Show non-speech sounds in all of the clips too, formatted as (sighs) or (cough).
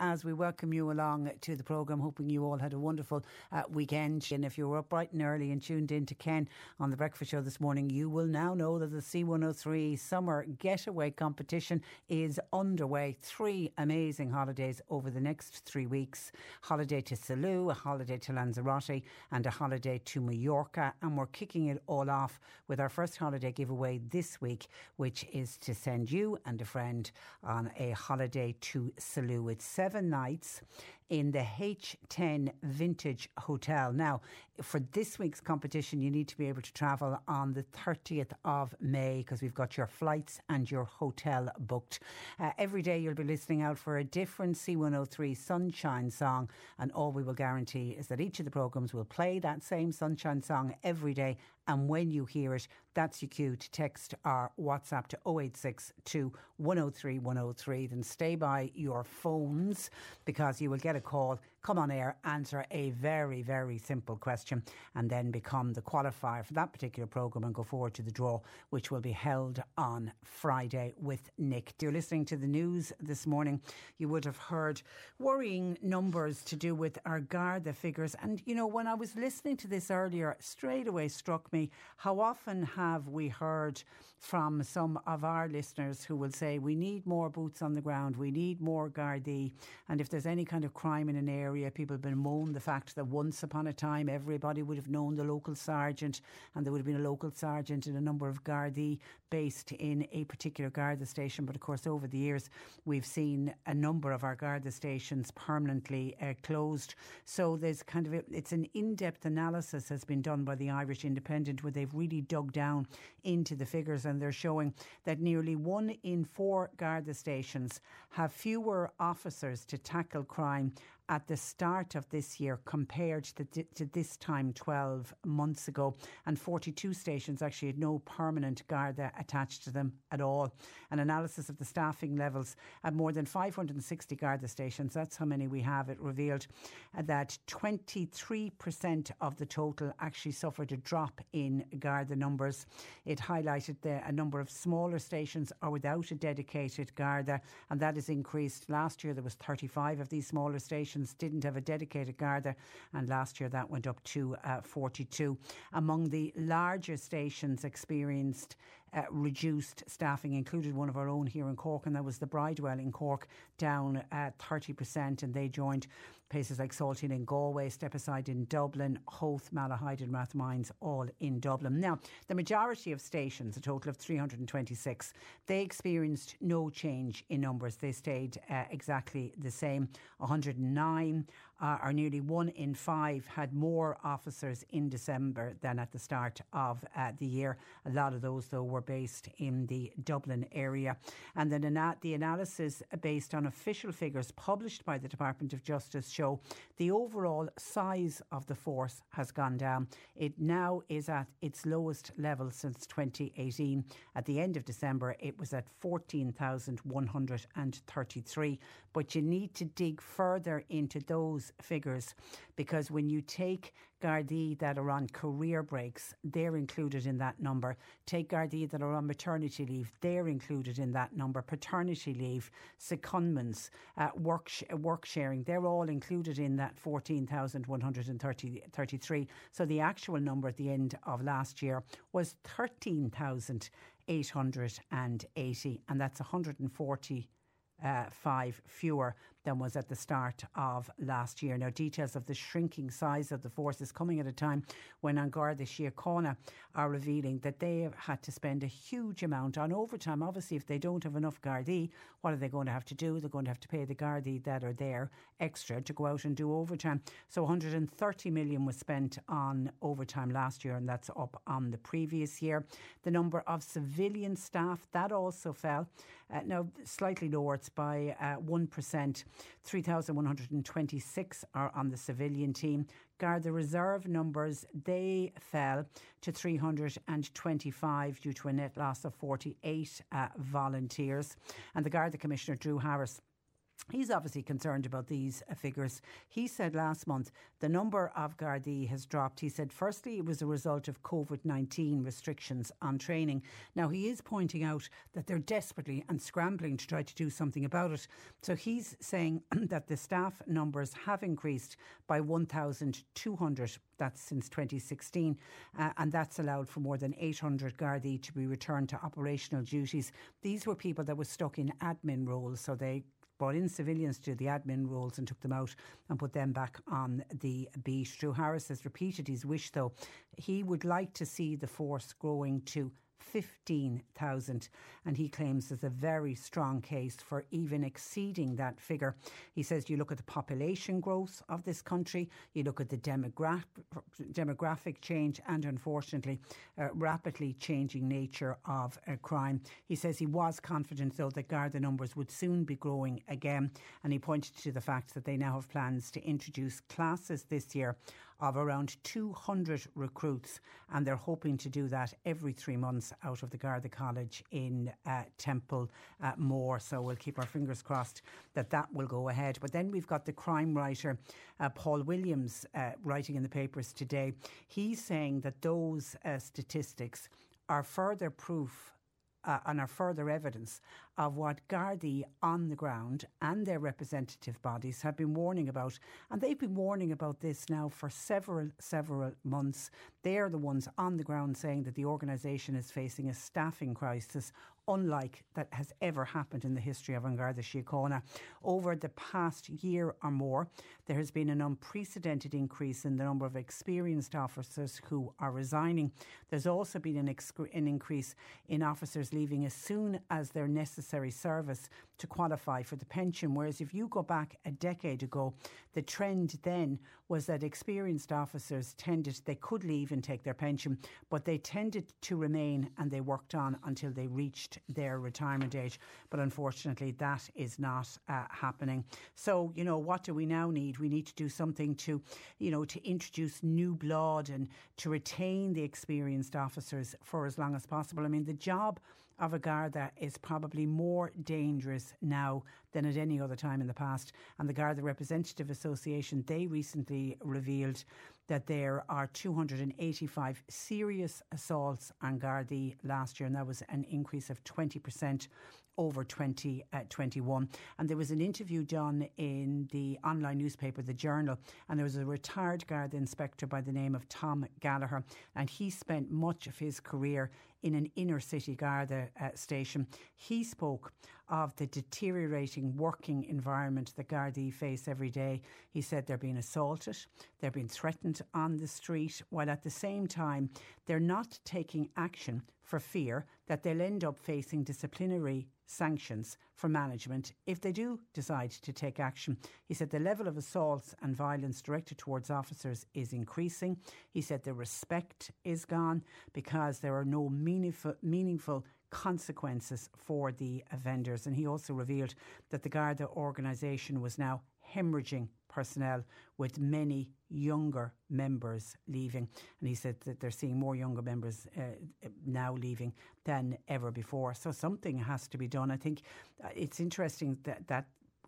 as we welcome you along to the programme, hoping you all had a wonderful uh, weekend. And if you were up bright and early and tuned in to Ken on the breakfast show this morning, you will now know that the C103 Summer Getaway Competition is underway. Three amazing holidays over the next three weeks holiday to Salou, a holiday to Lanzarote, and a holiday to Mallorca. And we're kicking it all off with our first holiday giveaway this week, which is to send you and a friend on a holiday to Salou. It's seven nights in the H10 Vintage Hotel. Now, for this week's competition, you need to be able to travel on the 30th of May because we've got your flights and your hotel booked. Uh, every day you'll be listening out for a different C103 Sunshine song, and all we will guarantee is that each of the programmes will play that same Sunshine song every day. And when you hear it, that's your cue to text our WhatsApp to 0862 103 103. Then stay by your phones because you will get a call come on air, answer a very, very simple question, and then become the qualifier for that particular programme and go forward to the draw, which will be held on Friday with Nick. You're listening to the news this morning. You would have heard worrying numbers to do with our Garda figures. And, you know, when I was listening to this earlier, straight away struck me how often have we heard from some of our listeners who will say, we need more boots on the ground, we need more Gardaí. And if there's any kind of crime in an area, people have been moan the fact that once upon a time everybody would have known the local sergeant and there would have been a local sergeant and a number of Gardaí based in a particular Garda station. But of course, over the years, we've seen a number of our Garda stations permanently uh, closed. So there's kind of a, it's an in-depth analysis has been done by the Irish Independent where they've really dug down into the figures and they're showing that nearly one in four Garda stations have fewer officers to tackle crime at the start of this year compared to, to, this time 12 months ago. And 42 stations actually had no permanent Garda attached to them at all. An analysis of the staffing levels at more than 560 Garda stations, that's how many we have, it revealed uh, that 23% of the total actually suffered a drop in Garda numbers. It highlighted that a number of smaller stations are without a dedicated Garda, and that has increased. Last year there was 35 of these smaller stations didn't have a dedicated Garda, and last year that went up to uh, 42. Among the larger stations experienced uh, reduced staffing included one of our own here in Cork, and that was the Bridewell in Cork, down uh, 30%, and they joined places like Salthill in Galway, Stepaside in Dublin, Howth, Malahide and Rathmines, all in Dublin. Now, the majority of stations, a total of 326, they experienced no change in numbers. They stayed uh, exactly the same. 109 uh, or nearly one in five had more officers in December than at the start of uh, the year. A lot of those, though, were based in the Dublin area. And then the analysis based on official figures published by the Department of Justice show the overall size of the force has gone down. It now is at its lowest level since 2018. At the end of December, it was at 14,133. But you need to dig further into those figures because when you take Gardaí that are on career breaks, they're included in that number. Take Gardaí that are on maternity leave, they're included in that number. Paternity leave, secondments, uh, work, sh- work sharing, they're all included in that 14,133. So the actual number at the end of last year was 13,880, and that's 140 uh, five fewer than was at the start of last year. Now, details of the shrinking size of the force is coming at a time when An Garda Síochána are revealing that they have had to spend a huge amount on overtime. Obviously, if they don't have enough Gardaí, what are they going to have to do? They're going to have to pay the Gardaí that are there extra to go out and do overtime. So 130 million was spent on overtime last year, and that's up on the previous year. The number of civilian staff, that also fell. Uh, now, slightly lower, it's by uh, 1%. 3,126 are on the civilian team. Garda Reserve numbers, they fell to 325 due to a net loss of 48 uh, volunteers. And the Garda Commissioner, Drew Harris, He's obviously concerned about these uh, figures. He said last month the number of Gardaí has dropped. He said, firstly, it was a result of COVID 19 restrictions on training. Now, he is pointing out that they're desperately and scrambling to try to do something about it. So he's saying (clears throat) that the staff numbers have increased by 1,200 that's since 2016, uh, and that's allowed for more than 800 Gardaí to be returned to operational duties. These were people that were stuck in admin roles, so they brought in civilians to the admin roles and took them out and put them back on the beat. Drew Harris has repeated his wish, though. He would like to see the force growing to 15,000. And he claims there's a very strong case for even exceeding that figure. He says you look at the population growth of this country, you look at the demogra- demographic change, and unfortunately, uh, rapidly changing nature of uh, crime. He says he was confident, though, that Garda numbers would soon be growing again. And he pointed to the fact that they now have plans to introduce classes this year of around 200 recruits, and they're hoping to do that every three months out of the Garda College in uh, Temple uh, More. So we'll keep our fingers crossed that that will go ahead. But then we've got the crime writer uh, Paul Williams uh, writing in the papers today. He's saying that those uh, statistics are further proof uh, and are further evidence of what Gardaí on the ground and their representative bodies have been warning about. And they've been warning about this now for several, several months. They're the ones on the ground saying that the organisation is facing a staffing crisis unlike that has ever happened in the history of An Garda Síochána. Over the past year or more, there has been an unprecedented increase in the number of experienced officers who are resigning. There's also been an, an increase in officers leaving as soon as their necessary service to qualify for the pension. Whereas if you go back a decade ago, the trend then was that experienced officers tended, they could leave and take their pension, but they tended to remain and they worked on until they reached their retirement age. But unfortunately, that is not uh, happening. So, you know, what do we now need? We need to do something to, you know, to introduce new blood and to retain the experienced officers for as long as possible. I mean, the job of a Garda is probably more dangerous now than at any other time in the past. And the Garda Representative Association, they recently revealed that there are 285 serious assaults on Gardaí last year, and that was an increase of 20% over 2021. Uh, and there was an interview done in the online newspaper, The Journal, and there was a retired Garda inspector by the name of Tom Gallagher, and he spent much of his career in an inner city Garda uh, station. He spoke of the deteriorating working environment that Gardaí face every day. He said they're being assaulted, they're being threatened on the street, while at the same time they're not taking action for fear that they'll end up facing disciplinary sanctions for management if they do decide to take action. He said the level of assaults and violence directed towards officers is increasing. He said the respect is gone because there are no meaningful, meaningful consequences for the offenders. And he also revealed that the Garda organisation was now hemorrhaging personnel with many younger members leaving. And he said that they're seeing more younger members uh, now leaving than ever before. So something has to be done. I think uh, it's interesting that, that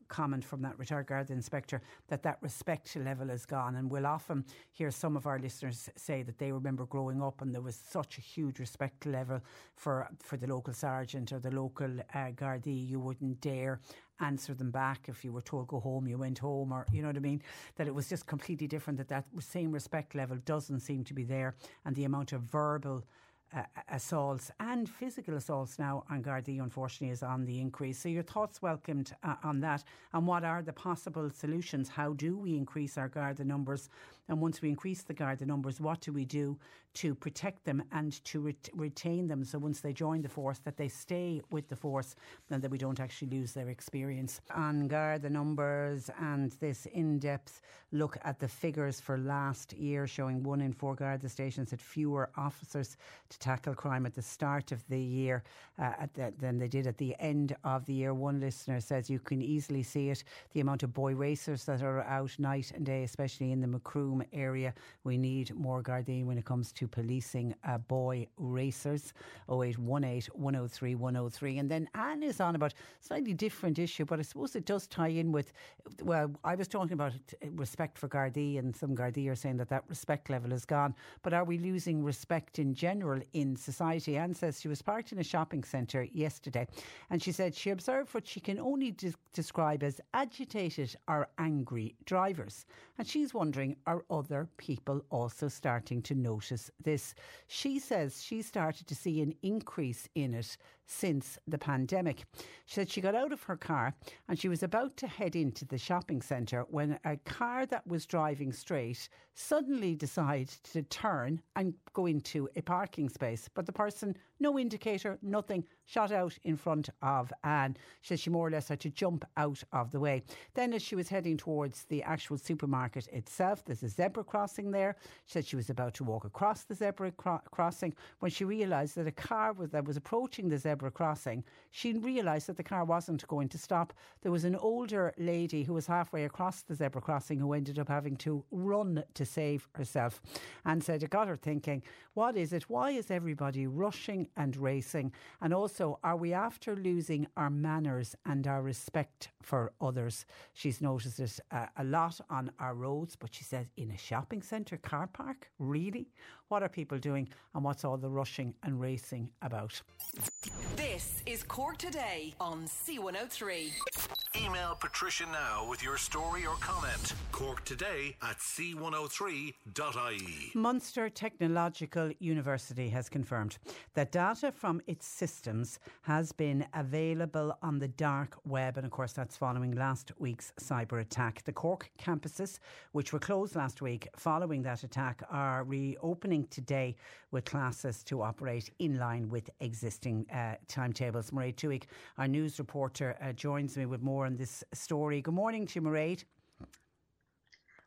comment from that retired guard inspector that that respect level is gone. And we'll often hear some of our listeners say that they remember growing up and there was such a huge respect level for for the local sergeant or the local uh, Gardaí. You wouldn't dare answer them back if you were told go home you went home or you know what I mean that it was just completely different that that same respect level doesn't seem to be there and the amount of verbal uh, assaults and physical assaults now on Gardaí, unfortunately, is on the increase. So, your thoughts welcomed uh, on that. And what are the possible solutions? How do we increase our Garda numbers? And once we increase the Garda numbers, what do we do to protect them and to ret- retain them? So, once they join the force, that they stay with the force and that we don't actually lose their experience. On Garda numbers and this in depth look at the figures for last year, showing one in four Garda stations had fewer officers tackle crime at the start of the year uh, the, than they did at the end of the year. One listener says you can easily see it the amount of boy racers that are out night and day, especially in the Macroom area. We need more Gardaí when it comes to policing uh, boy racers. 0818 103 103. And then Anne is on about slightly different issue, but I suppose it does tie in with, well, I was talking about respect for Gardaí, and some Gardaí are saying that that respect level is gone. But are we losing respect in general in society? Anne says she was parked in a shopping centre yesterday and she said she observed what she can only de- describe as agitated or angry drivers. And she's wondering are other people also starting to notice this? She says she started to see an increase in it since the pandemic. She said she got out of her car and she was about to head into the shopping centre when a car that was driving straight suddenly decided to turn and go into a parking space. But the person, no indicator, nothing, shot out in front of Anne. She said she more or less had to jump out of the way. Then, as she was heading towards the actual supermarket itself, there's a zebra crossing there. She said she was about to walk across the zebra cro- crossing when she realised that a car was, that was approaching the zebra crossing. She realised that the car wasn't going to stop. There was an older lady who was halfway across the zebra crossing who ended up having to run to save herself and said it got her thinking, what is it? Why is everybody rushing and racing? And also, are we after losing our manners and our respect for others? She's noticed it uh, a lot on our roads, but she says in a shopping centre car park? Really? What are people doing and what's all the rushing and racing about? This is Cork Today on C103. Email Patricia now with your story or comment. Cork today at c103.ie. Munster Technological University has confirmed that data from its systems has been available on the dark web, and of course, that's following last week's cyber attack. The Cork campuses, which were closed last week following that attack, are reopening today with classes to operate in line with existing uh, timetables. Mairead Tuig, our news reporter, uh, joins me with more on this story. Good morning to you, Mairead.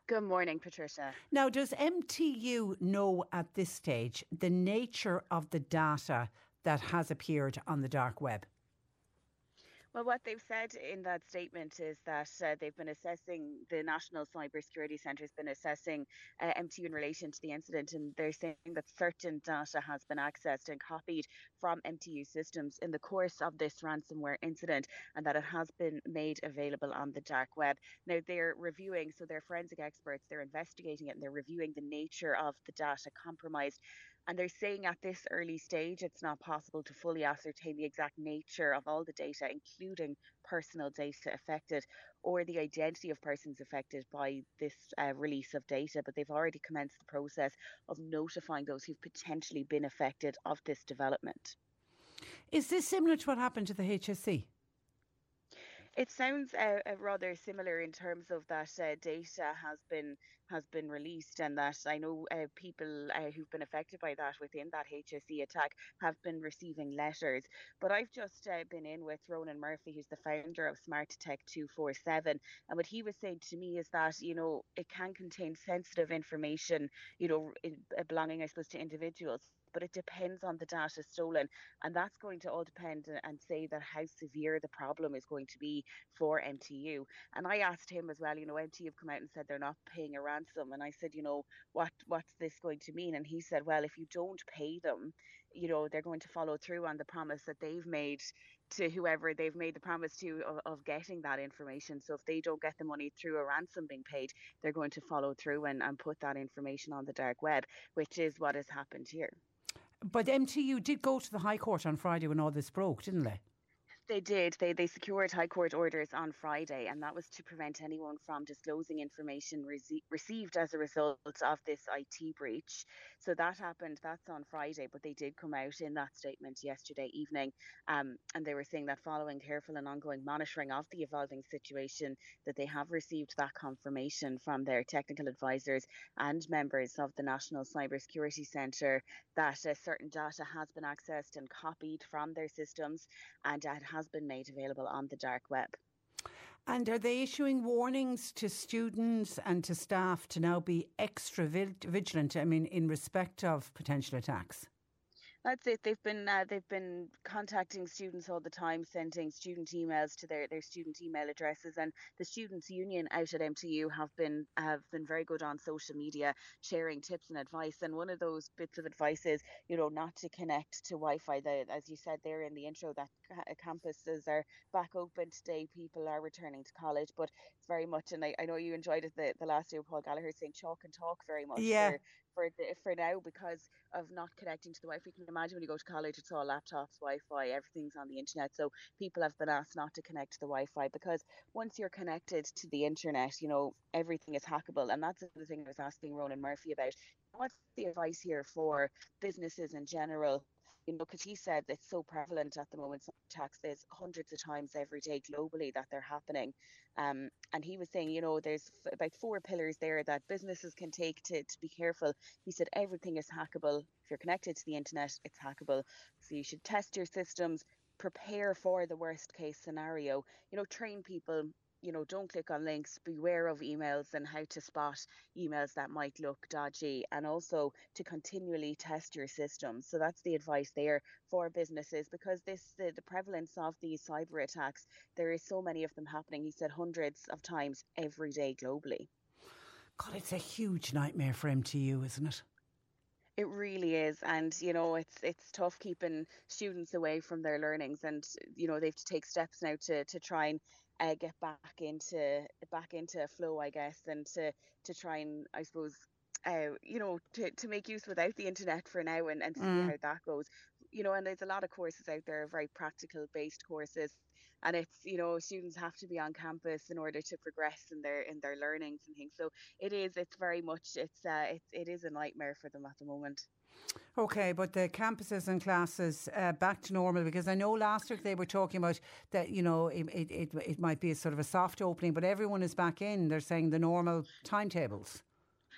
Good morning, Patricia. Now, does MTU know at this stage the nature of the data that has appeared on the dark web? Well, what they've said in that statement is that uh, they've been assessing, the National Cybersecurity Centre has been assessing uh, MTU in relation to the incident, and they're saying that certain data has been accessed and copied from MTU systems in the course of this ransomware incident, and that it has been made available on the dark web. Now, they're reviewing, so they're forensic experts, they're investigating it, and they're reviewing the nature of the data compromised. And they're saying at this early stage, it's not possible to fully ascertain the exact nature of all the data, including personal data affected or the identity of persons affected by this uh, release of data. But they've already commenced the process of notifying those who've potentially been affected of this development. Is this similar to what happened to the HSE? It sounds uh, uh, rather similar in terms of that uh, data has been has been released, and that I know uh, people uh, who've been affected by that within that HSE attack have been receiving letters. But I've just uh, been in with Ronan Murphy, who's the founder of Smart Tech Two Four Seven, and what he was saying to me is that you know it can contain sensitive information, you know, belonging I suppose to individuals but it depends on the data stolen. And that's going to all depend and say that how severe the problem is going to be for MTU. And I asked him as well, you know, MTU have come out and said they're not paying a ransom. And I said, you know, what what's this going to mean? And he said, well, if you don't pay them, you know they're going to follow through on the promise that they've made to whoever they've made the promise to of, of, getting that information. So if they don't get the money through a ransom being paid, they're going to follow through and, and put that information on the dark web, which is what has happened here. But MTU did go to the High Court on Friday when all this broke, didn't they? They did. They they secured High Court orders on Friday, and that was to prevent anyone from disclosing information rece- received as a result of this IT breach. So that happened. That's on Friday, but they did come out in that statement yesterday evening, um, and they were saying that following careful and ongoing monitoring of the evolving situation, that they have received that confirmation from their technical advisors and members of the National Cybersecurity Centre that uh, certain data has been accessed and copied from their systems, and it has been made available on the dark web. And are they issuing warnings to students and to staff to now be extra vigilant? I mean, in respect of potential attacks? That's it. They've been uh, they've been contacting students all the time, sending student emails to their, their student email addresses, and the students' union out at MTU have been have been very good on social media, sharing tips and advice. And one of those bits of advice is, you know, not to connect to Wi-Fi. The, as you said there in the intro, that campuses are back open today. People are returning to college, but it's very much, and I, I know you enjoyed it the, the last year, Paul Gallagher saying chalk and talk very much. Yeah. For, for the for now because of not connecting to the Wi-Fi. You can imagine when you go to college, it's all laptops, Wi-Fi, everything's on the internet. So people have been asked not to connect to the Wi-Fi because once you're connected to the internet, you know everything is hackable, and that's the thing I was asking Ronan Murphy about. What's the advice here for businesses in general you know, because he said it's so prevalent at the moment, attacks there's hundreds of times every day globally that they're happening. Um, and he was saying, you know, there's about four pillars there that businesses can take to, to be careful. He said everything is hackable. If you're connected to the internet, it's hackable. So you should test your systems, prepare for the worst case scenario, you know, train people you know, don't click on links, beware of emails and how to spot emails that might look dodgy, and also to continually test your systems. So that's the advice there for businesses because this the, the prevalence of these cyber attacks, there is so many of them happening. He said hundreds of times every day globally. God, it's a huge nightmare for MTU, isn't it? It really is, and you know it's it's tough keeping students away from their learnings, and you know they have to take steps now to to try and uh, get back into back into flow, I guess, and to to try and I suppose uh, you know, to, to make use without the internet for now and, and see mm. how that goes. You know, and there's a lot of courses out there, very practical based courses. And it's, you know, students have to be on campus in order to progress in their in their learnings and things. So it is, it's very much it's uh it, it is a nightmare for them at the moment. Okay, but the campuses and classes uh, back to normal because I know last week they were talking about that you know it, it, it, it might be a sort of a soft opening, but everyone is back in. They're saying the normal timetables.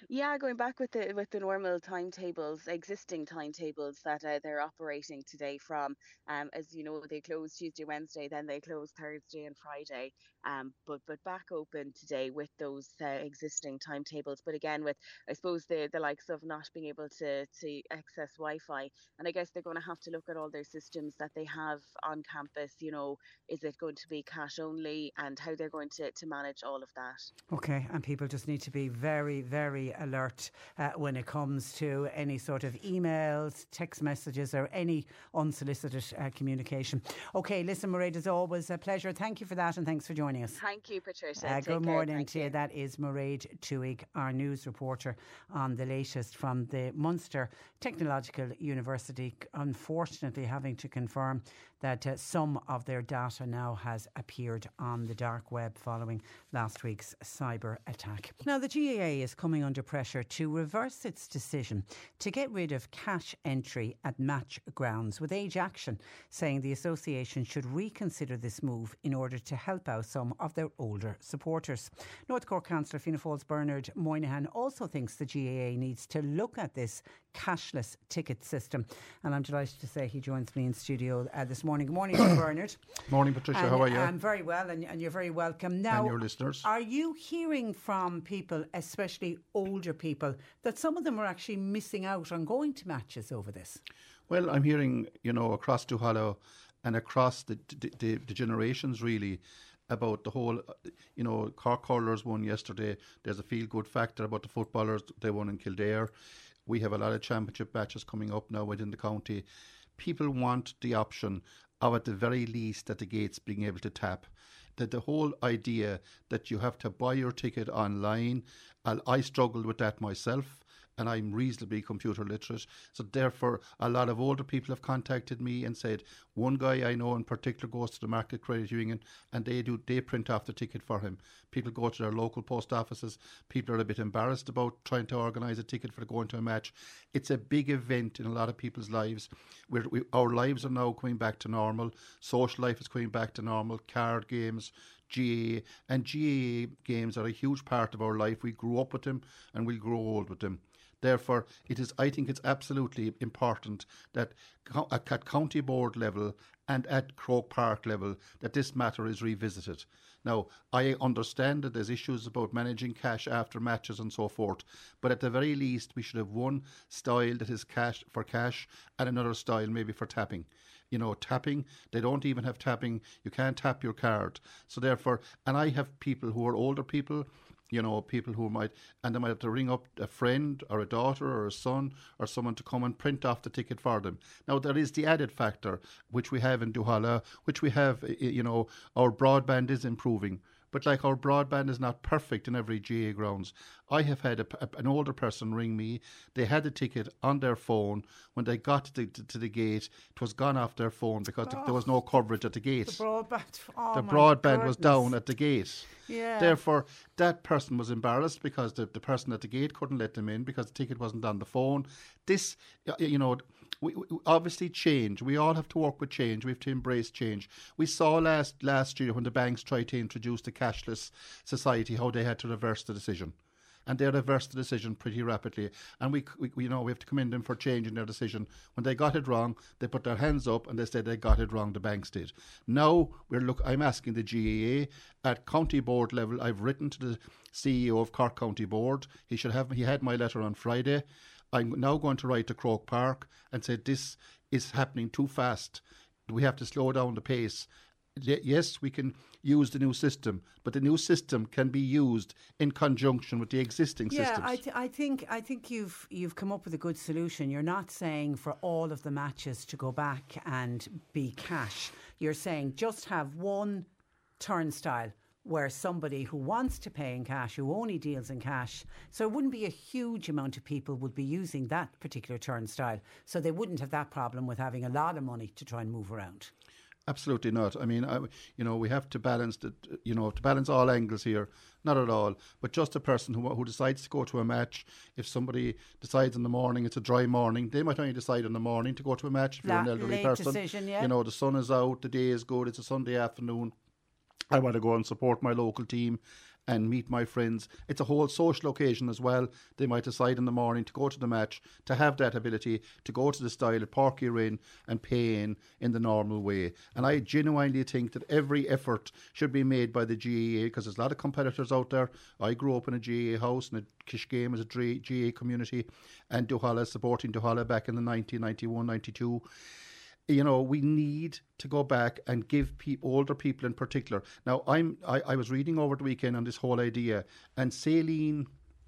Yeah, going back with the with the normal timetables, existing timetables that uh, they're operating today from, um, as you know, they close Tuesday, Wednesday, then they close Thursday and Friday, um, but but back open today with those uh, existing timetables. But again, with I suppose the the likes of not being able to to access Wi-Fi, and I guess they're going to have to look at all their systems that they have on campus. You know, is it going to be cash only, and how they're going to to manage all of that. Okay, and people just need to be very very alert uh, when it comes to any sort of emails, text messages, or any unsolicited uh, communication. Okay, listen, Mairead, as always, a pleasure. Thank you for that, and thanks for joining us. Thank you, Patricia. Uh, good morning to you. you. That is Mairead Tuig, our news reporter on the latest from the Munster Technological University. Unfortunately, having to confirm that uh, some of their data now has appeared on the dark web following last week's cyber attack. Now, the GAA is coming under pressure to reverse its decision to get rid of cash entry at match grounds, with Age Action saying the association should reconsider this move in order to help out some of their older supporters. North Cork Councillor Fianna Fáil's Bernard Moynihan also thinks the GAA needs to look at this cashless ticket system. And I'm delighted to say he joins me in studio uh, this morning. Good morning, (coughs) Bernard. Morning, Patricia. And, How are you? I'm very well, and, and, you're very welcome. Now, and your listeners. Are you hearing from people, especially older people, that some of them are actually missing out on going to matches over this? Well, I'm hearing, you know, across Duhallow and across the, the, the, the generations, really, about the whole, you know, Cork hurlers won yesterday. There's a feel good factor about the footballers. They won in Kildare We have a lot of championship matches coming up now within the county. People want the option of, at the very least, at the gates being able to tap. That the whole idea that you have to buy your ticket online, I, I struggled with that myself and I'm reasonably computer literate. So therefore, a lot of older people have contacted me and said one guy I know in particular goes to the Market Credit Union and they do they print off the ticket for him. People go to their local post offices. People are a bit embarrassed about trying to organise a ticket for going to a match. It's a big event in a lot of people's lives. We're, we, our lives are now coming back to normal. Social life is coming back to normal. Card games, GAA. And GAA games are a huge part of our life. We grew up with them and we'll grow old with them. Therefore, it is. I think it's absolutely important that at county board level and at Croke Park level that this matter is revisited. Now, I understand that there's issues about managing cash after matches and so forth, but at the very least, we should have one style that is cash for cash and another style maybe for tapping you know, tapping. They don't even have tapping. You can't tap your card. So therefore, and I have people who are older people you know, people who might, and they might have to ring up a friend or a daughter or a son or someone to come and print off the ticket for them. Now, there is the added factor, which we have in Duhallow, which we have, you know, our broadband is improving. But like our broadband is not perfect in every GAA grounds. I have had a, a, an older person ring me. They had the ticket on their phone. When they got to the, to, to the gate, it was gone off their phone because oh, there was no oh. coverage at the gate. The broadband, (laughs) oh the broadband goodness. was down at the gate. Yeah. Therefore, that person was embarrassed because the, the person at the gate couldn't let them in because the ticket wasn't on the phone. This, you know, we, we, obviously change. We all have to work with change. We have to embrace change. We saw last last year when the banks tried to introduce the cashless society how they had to reverse the decision. And they reversed the decision pretty rapidly. And we, we, you know, we have to commend them for changing their decision. When they got it wrong, they put their hands up and they said they got it wrong. The banks did. Now we're look. I'm asking the GAA at county board level. I've written to the CEO of Cork County Board. He should have. He had my letter on Friday. I'm now going to write to Croke Park and say this is happening too fast. We have to slow down the pace. Yes, we can use the new system, but the new system can be used in conjunction with the existing yeah, systems. I, th- I think I think you've you've come up with a good solution. You're not saying for all of the matches to go back and be cash. You're saying just have one turnstile where somebody who wants to pay in cash, who only deals in cash, so it wouldn't be a huge amount of people would be using that particular turnstile. So they wouldn't have that problem with having a lot of money to try and move around. Absolutely not. I mean, I, you know, we have to balance the, you know, to balance all angles here. Not at all, but just a person who who decides to go to a match. If somebody decides in the morning it's a dry morning, they might only decide in the morning to go to a match. If you're an elderly person, decision, yeah. you know, the sun is out, the day is good, it's a Sunday afternoon. I want to go and support my local team and meet my friends. It's a whole social occasion as well. They might decide in the morning to go to the match, to have that ability to go to the style Páirc Uí Rinn and pay in in the normal way. And I genuinely think that every effort should be made by the GAA because there's a lot of competitors out there. I grew up in a GAA house and a Kiskeam as a GAA community and Duhallow supporting Duhallow back in the 1991 92 you know, we need to go back and give people, older people in particular. Now, I'm I, I was reading over the weekend on this whole idea, and Celine,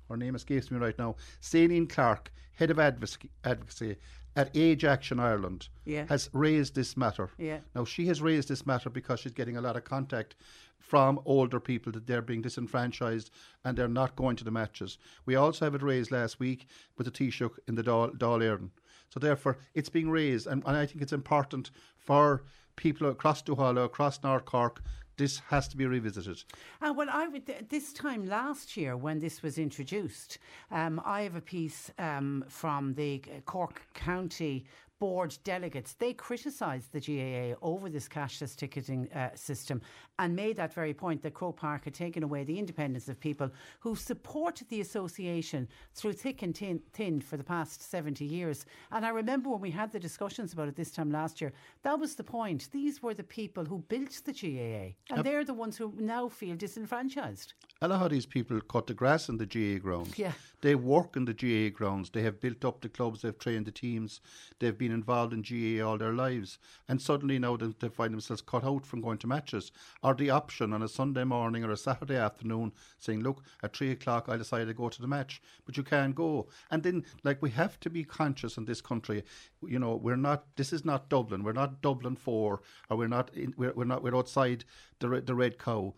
her name escapes me right now, Celine Clark, head of advocacy at Age Action Ireland, yeah. has raised this matter. Yeah. Now, she has raised this matter because she's getting a lot of contact from older people that they're being disenfranchised and they're not going to the matches. We also have it raised last week with the Taoiseach in the Dáil Éireann. So therefore, it's being raised, and, and I think it's important for people across Duhallow, across North Cork, this has to be revisited. Uh, well, I would, this time last year when this was introduced, um, I have a piece um, from the Cork County board delegates, they criticised the GAA over this cashless ticketing uh, system and made that very point that Croke Park had taken away the independence of people who supported the association through thick and thin, thin for the past 70 years. And I remember when we had the discussions about it this time last year, that was the point. These were the people who built the GAA, and they're the ones who now feel disenfranchised. A lot of these people cut the grass in the GAA grounds. Yeah. They work in the GAA grounds. They have built up the clubs, they've trained the teams, they've been been involved in GAA all their lives, and suddenly now they, they find themselves cut out from going to matches, or the option on a Sunday morning or a Saturday afternoon saying, "Look, at three o'clock I decided to go to the match," but you can't go. And then, like, we have to be conscious in this country. You know, we're not. This is not Dublin. We're not Dublin four, or we're not. In, we're, we're not. We're outside the the red cow.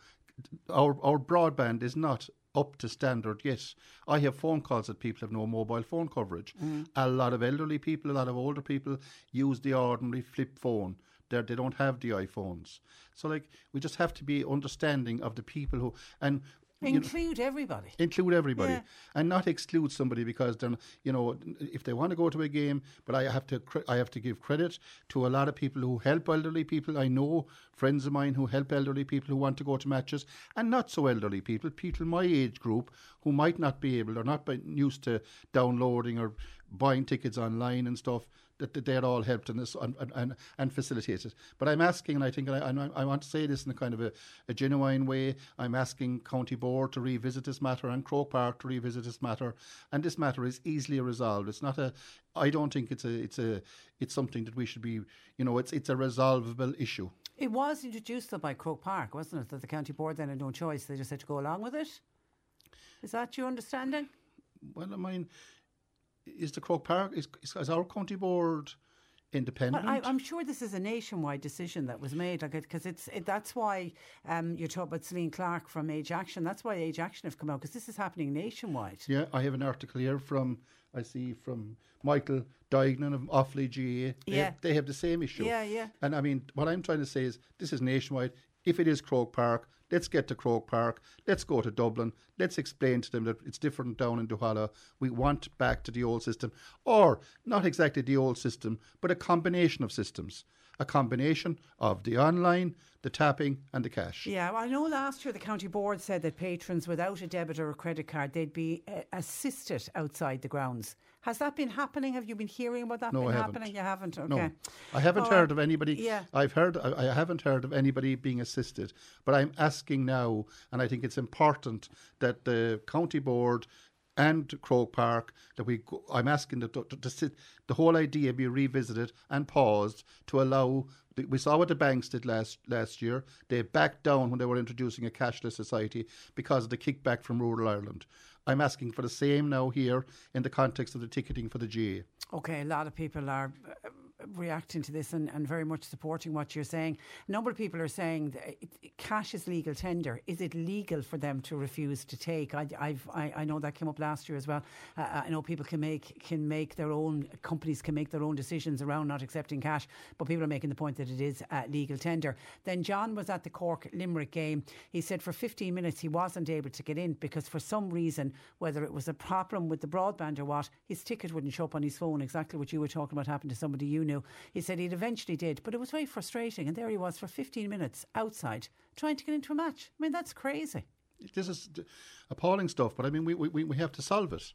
Our our broadband is not up to standard yet. I have phone calls that people have no mobile phone coverage. Mm. A lot of elderly people, a lot of older people use the ordinary flip phone. They're, they don't have the iPhones. So, like, we just have to be understanding of the people who, and you know, Include everybody. include everybody Yeah. and not exclude somebody because then you know if they want to go to a game but i have to i have to give credit to a lot of people who help elderly people i know friends of mine who help elderly people who want to go to matches and not so elderly people people my age group who might not be able or not be used to downloading or buying tickets online and stuff that, that they're all helped in this and, and, and, and facilitated. But I'm asking, and I think I, I, I want to say this in a kind of a, a genuine way, I'm asking County Board to revisit this matter and Croke Park to revisit this matter. And this matter is easily resolved. It's not a, I don't think it's a, it's a, it's something that we should be, you know, it's, it's a resolvable issue. It was introduced though by Croke Park, wasn't it? That the county board then had no choice; they just had to go along with it. Is that your understanding? Well, I mean, is the Croke Park, is, is our County Board independent? Well, I, I'm sure this is a nationwide decision that was made, like because it's it, that's why um, you're talking about Celine Clark from Age Action. That's why Age Action have come out because this is happening nationwide. Yeah, I have an article here from I see from Michael Duignan of Offaly GAA. They, Yeah. have, they have the same issue. Yeah, yeah. And I mean, what I'm trying to say is this is nationwide. If it is Croke Park, let's get to Croke Park. Let's go to Dublin. Let's explain to them that it's different down in Duhallow. We want back to the old system, or not exactly the old system, but a combination of systems. A combination of the online, the tapping, and the cash. Yeah, well, I know last year the county board said that patrons without a debit or a credit card they'd be uh, assisted outside the grounds. Has that been happening? Have you been hearing about that No, been I haven't. happening? You haven't. Okay. No, I haven't heard of anybody. Yeah. I've heard. I I haven't heard of anybody being assisted. But I'm asking now, and I think it's important that the county board and Croke Park that we. Go, I'm asking the, the, sit- the whole idea be revisited and paused to allow. We saw what the banks did last last year. They backed down when they were introducing a cashless society because of the kickback from rural Ireland. I'm asking for the same now here in the context of the ticketing for the GAA. Okay, a lot of people are reacting to this and, and very much supporting what you're saying. A number of people are saying it, cash is legal tender. Is it legal for them to refuse to take? I, I've, I, I know that came up last year as well. Uh, I know people can make can make their own companies can make their own decisions around not accepting cash, but people are making the point that it is uh, legal tender. Then John was at the Cork Limerick game. He said for 15 minutes he wasn't able to get in because for some reason, whether it was a problem with the broadband or what, his ticket wouldn't show up on his phone. Exactly what you were talking about happened to somebody you knew. He said he'd eventually did, but it was very frustrating. And there he was for 15 minutes outside trying to get into a match. I mean, that's crazy. this is appalling stuff, but I mean, we, we, we have to solve it.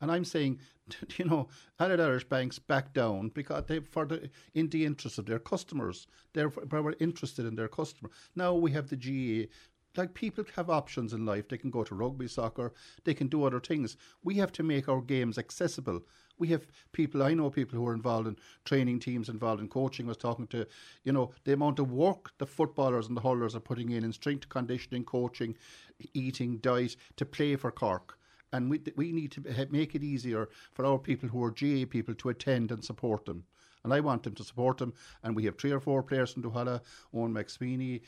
And I'm saying, (laughs) you know, Allied Irish banks back down because they, for the, in the interest of their customers, they're very interested in their customer. Now we have the GAA. Like people have options in life. They can go to rugby, soccer, they can do other things. We have to make our games accessible. We have people, I know people who are involved in training teams, involved in coaching. I was talking to, you know, the amount of work the footballers and the hurlers are putting in in strength conditioning, coaching, eating, diet to play for Cork. And we, we need to make it easier for our people who are GAA people to attend and support them. And I want them to support them. And we have three or four players from Duhallow, Owen McSweeney,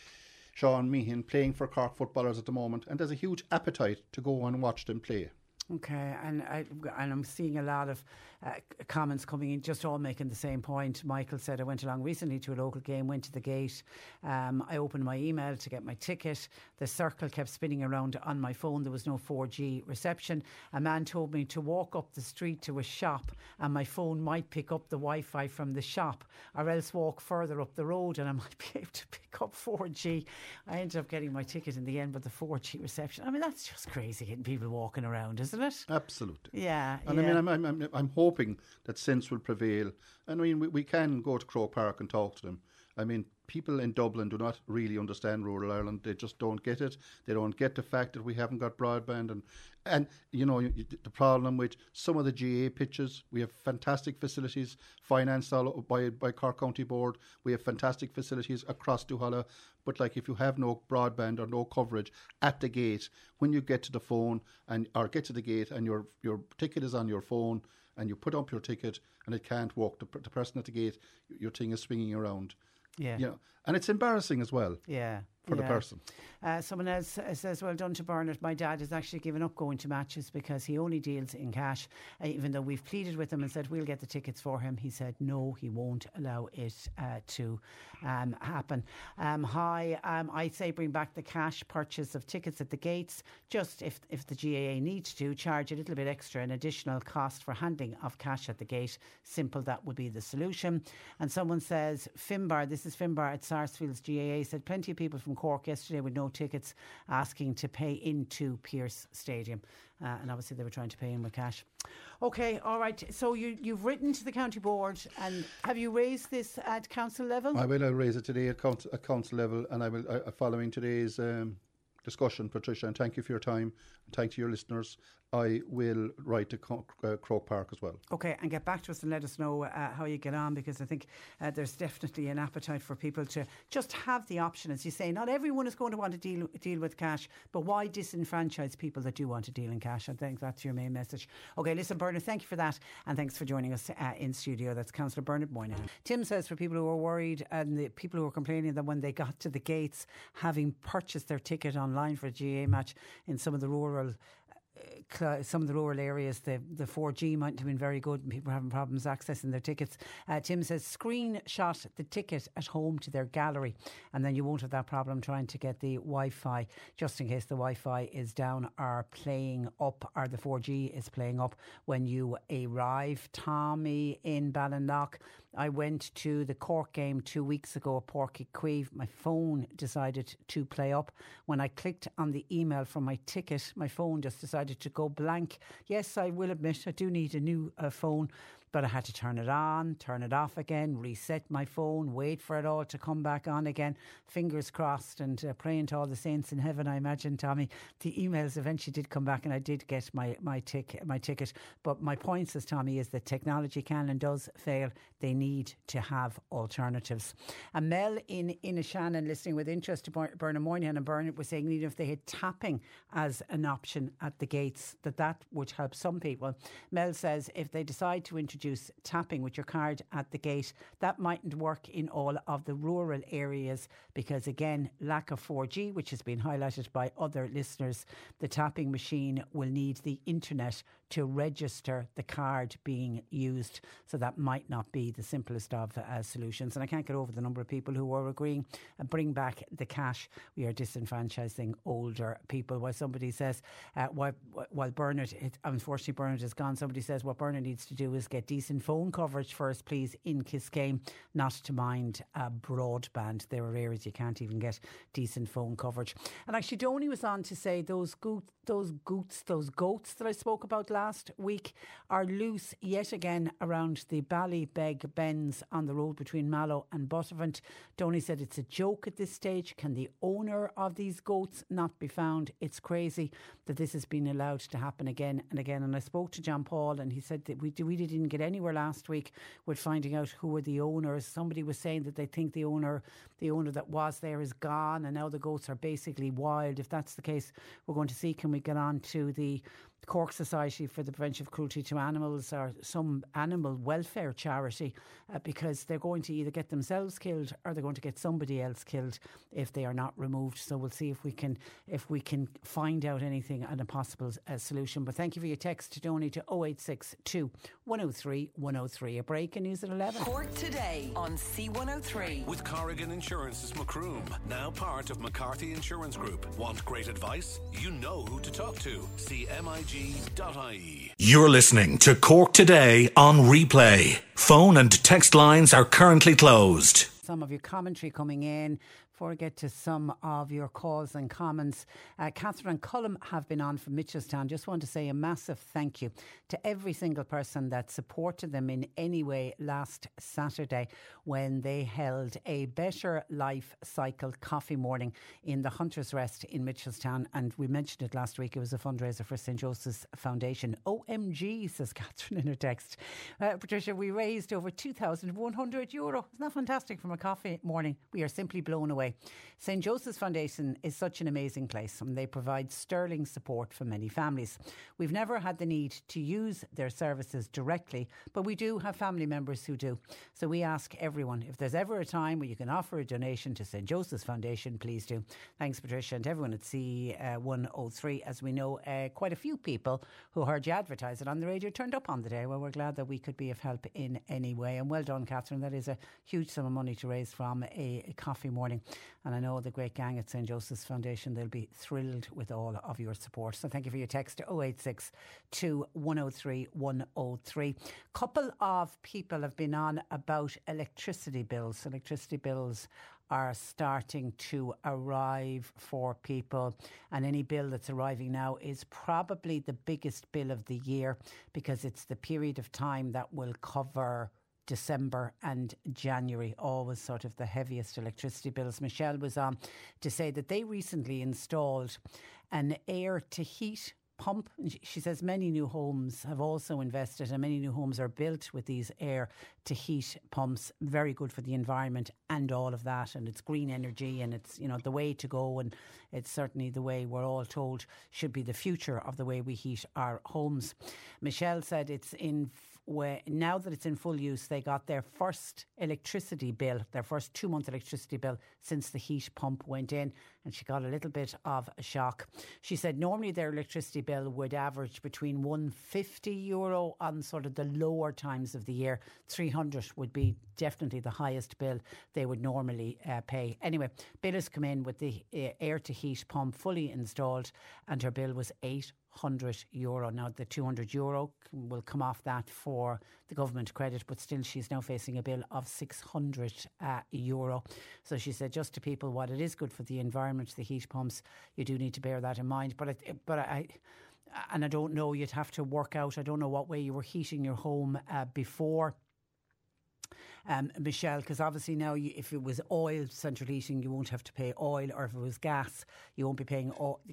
Sean Meehan, playing for Cork footballers at the moment. And there's a huge appetite to go and watch them play. Okay, and I, and I'm seeing a lot of uh, comments coming in, just all making the same point. Michael said I went along recently to a local game, went to the gate. Um, I opened my email to get my ticket. The circle kept spinning around on my phone. There was no 4G reception. A man told me to walk up the street to a shop, and my phone might pick up the Wi-Fi from the shop, or else walk further up the road, and I (laughs) might be able to pick up 4G. I ended up getting my ticket in the end, but the 4G reception. I mean, that's just crazy getting people walking around, isn't it? Absolutely. Yeah, And yeah. I mean, I'm, I'm, I'm, I'm hoping that sense will prevail. And I mean, we, we can go to Croke Park and talk to them. I mean, people in Dublin do not really understand rural Ireland. They just don't get it. They don't get the fact that we haven't got broadband and and you know the problem with some of the GAA pitches. We have fantastic facilities financed all by by Cork County Board. We have fantastic facilities across Duhallow. But like if you have no broadband or no coverage at the gate, when you get to the phone and or get to the gate and your your ticket is on your phone and you put up your ticket and it can't walk the, the person at the gate, your thing is swinging around. Yeah. You know, and it's embarrassing as well. Yeah. For yeah. the person. Uh, someone else uh, says, Well done to Bernard. My dad has actually given up going to matches because he only deals in cash. Uh, even though we've pleaded with him and said we'll get the tickets for him, he said no, he won't allow it uh, to um, happen. Um, hi, um, I'd say bring back the cash purchase of tickets at the gates. Just if, if the GAA needs to, charge a little bit extra, an additional cost for handling of cash at the gate. Simple, that would be the solution. And someone says, Finbar, this is Finbar at Sarsfield's GAA, said plenty of people from Cork yesterday with no tickets asking to pay into Pierce Stadium. Uh, and obviously they were trying to pay in with cash. Okay, all right. So you, you've written to the county board, and have you raised this at council level? I will. I'll raise it today at council, at council level, and I will uh, following today's um, discussion, Patricia. And thank you for your time. And thank you, your listeners. I will write to uh, Croke Park as well. Okay, and get back to us and let us know uh, how you get on because I think uh, there's definitely an appetite for people to just have the option. As you say, not everyone is going to want to deal deal with cash, but why disenfranchise people that do want to deal in cash? I think that's your main message. Okay, listen, Bernard, thank you for that, and thanks for joining us uh, in studio. That's Councillor Bernard Moynihan. Tim says for people who are worried and the people who are complaining that when they got to the gates, having purchased their ticket online for a GAA match in some of the rural some of the rural areas, the, the 4G might have been very good and people are having problems accessing their tickets. Uh, Tim says, screenshot the ticket at home to their gallery, and then you won't have that problem trying to get the Wi Fi, just in case the Wi Fi is down or playing up, or the 4G is playing up when you arrive. Tommy in Ballinlough I went to the Cork game two weeks ago at Uí Chaoimh. My phone decided to play up. When I clicked on the email for my ticket, my phone just decided to go blank. Yes, I will admit I do need a new uh, phone but I had to turn it on, turn it off again, reset my phone, wait for it all to come back on again. Fingers crossed and uh, praying to all the saints in heaven. I imagine, Tommy, the emails eventually did come back, and I did get my my tick my ticket. But my point, says Tommy, is that technology can and does fail. They need to have alternatives. And Mel in Inishannon, listening with interest to Bernard Moynihan and Bernard, was saying even if they had tapping as an option at the gates, that that would help some people. Mel says if they decide to introduce introduce tapping with your card at the gate. That mightn't work in all of the rural areas because, again, lack of 4G, which has been highlighted by other listeners. The tapping machine will need the internet to register the card being used. So that might not be the simplest of uh, solutions. And I can't get over the number of people who are agreeing and bring back the cash. We are disenfranchising older people. While somebody says, uh, while, while Bernard, it, unfortunately Bernard is gone, somebody says what Bernard needs to do is get decent phone coverage first, please, in Kiskeam, not to mind uh, broadband. There are areas you can't even get decent phone coverage. And actually, Donny was on to say those goats, those goats, those goats that I spoke about last week are loose yet again around the Ballybeg bends on the road between Mallow and Buttevant. Donny said it's a joke at this stage. Can the owner of these goats not be found? It's crazy that this has been allowed to happen again and again. And I spoke to John Paul and he said that we, we didn't get anywhere last week with finding out who were the owners. Somebody was saying that they think the owner, the owner that was there is gone and now the goats are basically wild. If that's the case, we're going to see can we get on to the Cork Society for the Prevention of Cruelty to Animals or some animal welfare charity uh, because they're going to either get themselves killed or they're going to get somebody else killed if they are not removed. So we'll see if we can if we can find out anything and a possible uh, solution. But thank you for your text to donate to 0862 103 103. A break in news at 11. Cork today on C103 with Corrigan Insurance's Macroom, now part of McCarthy Insurance Group. Want great advice? You know who to talk to. CMIG you're listening to Cork Today on replay. Phone and text lines are currently closed. some of your commentary coming in. Before I get to some of your calls and comments, uh, Catherine and Cullum have been on from Mitchelstown. Just want to say a massive thank you to every single person that supported them in any way last Saturday when they held a Better Life Cycle coffee morning in the Hunter's Rest in Mitchelstown. And we mentioned it last week. It was a fundraiser for St. Joseph's Foundation. OMG, says (laughs) Catherine in her text. Uh, Patricia, we raised over 2,100 euro. Isn't that fantastic from a coffee morning? We are simply blown away. St. Joseph's Foundation is such an amazing place and they provide sterling support for many families. We've never had the need to use their services directly, but we do have family members who do. So we ask everyone if there's ever a time where you can offer a donation to St. Joseph's Foundation, please do. Thanks, Patricia, and everyone at C103. As we know, uh, quite a few people who heard you advertise it on the radio turned up on the day. Well, we're glad that we could be of help in any way. And well done, Catherine. That is a huge sum of money to raise from a coffee morning. And I know the great gang at St. Joseph's Foundation, they'll be thrilled with all of your support. So thank you for your text to 086 103 103. Couple of people have been on about electricity bills. Electricity bills are starting to arrive for people, and any bill that's arriving now is probably the biggest bill of the year because it's the period of time that will cover. December and January, always sort of the heaviest electricity bills. Michelle was on to say that they recently installed an air to heat pump. She says many new homes have also invested, and many new homes are built with these air to heat pumps. Very good for the environment and all of that. And it's green energy, and it's you know the way to go, and it's certainly the way we're all told should be the future of the way we heat our homes. Michelle said it's in where now that it's in full use, they got their first electricity bill, their first two month electricity bill since the heat pump went in, and she got a little bit of a shock. She said normally their electricity bill would average between 150 euro on sort of the lower times of the year. 300 would be definitely the highest bill they would normally uh, pay. Anyway, bill has come in with the uh, air to heat pump fully installed, and her bill was 800 hundred euro. Now the two hundred euro will come off that for the government credit, but still she's now facing a bill of six hundred uh, euro. So she said, just to people, what it is good for the environment, the heat pumps, you do need to bear that in mind. But I, but I. And I don't know, you'd have to work out. I don't know what way you were heating your home uh, before um, Michelle, because obviously now you, if it was oil central heating, you won't have to pay oil, or if it was gas, you won't be paying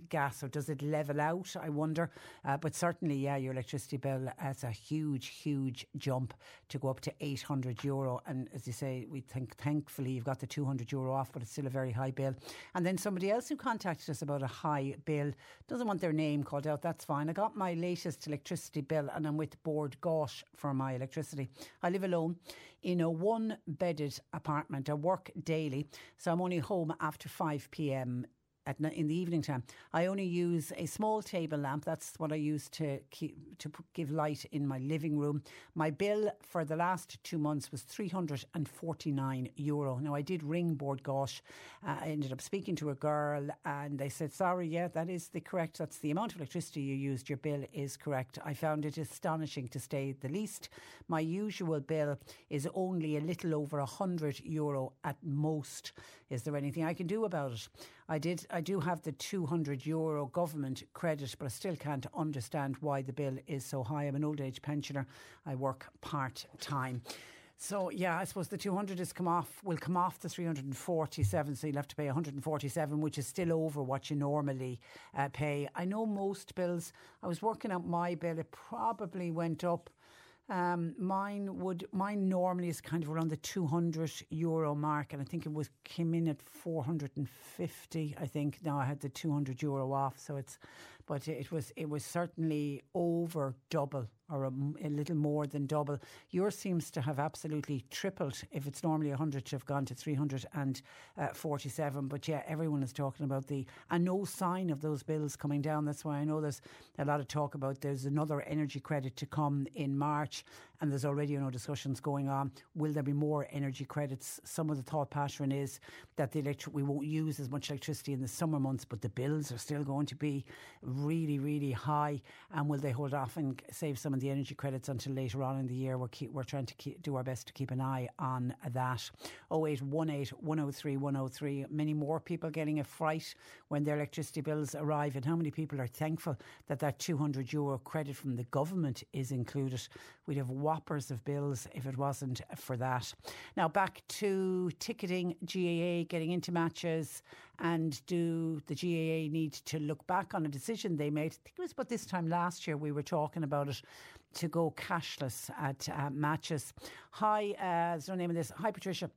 gas. So does it level out? I wonder. Uh, but certainly, yeah, your electricity bill has a huge, huge jump to go up to 800 euro. And as you say, we think thankfully you've got the 200 euro off, but it's still a very high bill. And then somebody else who contacted us about a high bill doesn't want their name called out. That's fine. I got my latest electricity bill, and I'm with Bord Gáis for my electricity. I live alone in a one bedded apartment. I work daily, so I'm only home after 5 pm at in the evening time. I only use a small table lamp. That's what I use to keep, to give light in my living room. My bill for the last two months was 349 euro. Now I did ring Bord Gáis. Uh, I ended up speaking to a girl and they said, "Sorry, yeah, that is the correct. That's the amount of electricity you used. Your bill is correct." I found it astonishing to say the least. My usual bill is only a little over 100 euro at most. Is there anything I can do about it? I did. I do have the 200 euro government credit, but I still can't understand why the bill is so high. I'm an old age pensioner. I work part time. So yeah, I suppose the 200 is come off will come off the 347, so you'll have to pay 147, which is still over what you normally uh, pay. I know most bills. I was working out my bill; it probably went up um, mine would mine normally is kind of around the 200 euro mark, and I think it was came in at 450. I think now I had the 200 euro off, so it's but it was it was certainly over double or a, a, little more than double. Yours seems to have absolutely tripled. If it's normally 100 to have gone to 347. Uh, but yeah, everyone is talking about the, and no sign of those bills coming down. That's why I know there's a lot of talk about there's another energy credit to come in March and there's already you know discussions going on. Will there be more energy credits? Some of the thought pattern is that the electric we won't use as much electricity in the summer months, but the bills are still going to be really, really high? And will they hold off and save some of the energy credits until later on in the year? We're, keep, we're trying to keep, do our best to keep an eye on that. 0818 103 103. Many more people getting a fright when their electricity bills arrive. And how many people are thankful that that 200 euro credit from the government is included? We'd have whoppers of bills if it wasn't for that. Now, back to ticketing, GAA getting into matches. And do the GAA need to look back on a decision they made? I think it was about this time last year we were talking about it to go cashless at uh, matches. Hi, uh, there's no name of this. Hi, Patricia.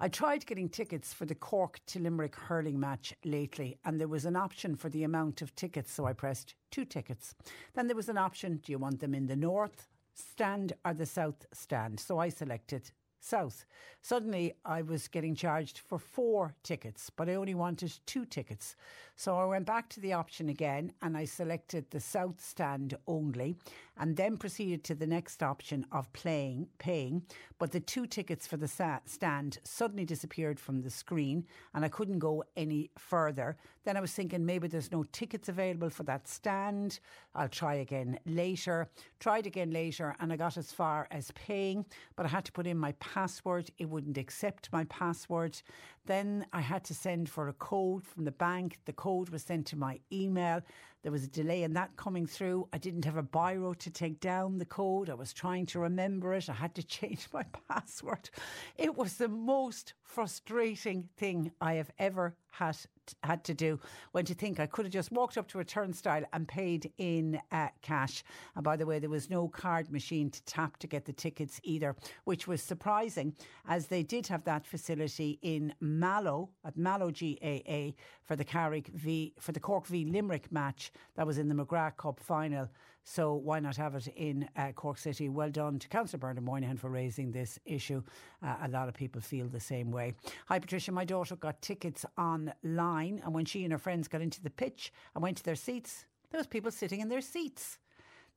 I tried getting tickets for the Cork to Limerick hurling match lately, and there was an option for the amount of tickets, so I pressed two tickets. Then there was an option do you want them in the north stand or the south stand? So I selected south. Suddenly, I was getting charged for four tickets, but I only wanted two tickets. So I went back to the option again and I selected the south stand only and then proceeded to the next option of playing, paying. But the two tickets for the stand suddenly disappeared from the screen and I couldn't go any further. Then I was thinking maybe there's no tickets available for that stand. I'll try again later. Tried again later and I got as far as paying, but I had to put in my password. It wouldn't accept my password. Then I had to send for a code from the bank. The code was sent to my email. There was a delay in that coming through. I didn't have a biro to take down the code. I was trying to remember it. I had to (laughs) change my password. It was the most frustrating thing I have ever had had to do when to think I could have just walked up to a turnstile and paid in uh, cash. And by the way, there was no card machine to tap to get the tickets either, which was surprising as they did have that facility in Mallow at Mallow GAA for the Carrick v for the Cork v Limerick match that was in the McGrath Cup final. So why not have it in uh, Cork City? Well done to Councillor Bernard Moynihan for raising this issue. Uh, a lot of people feel the same way. Hi, Patricia. My daughter got tickets online, and when she and her friends got into the pitch and went to their seats, there was people sitting in their seats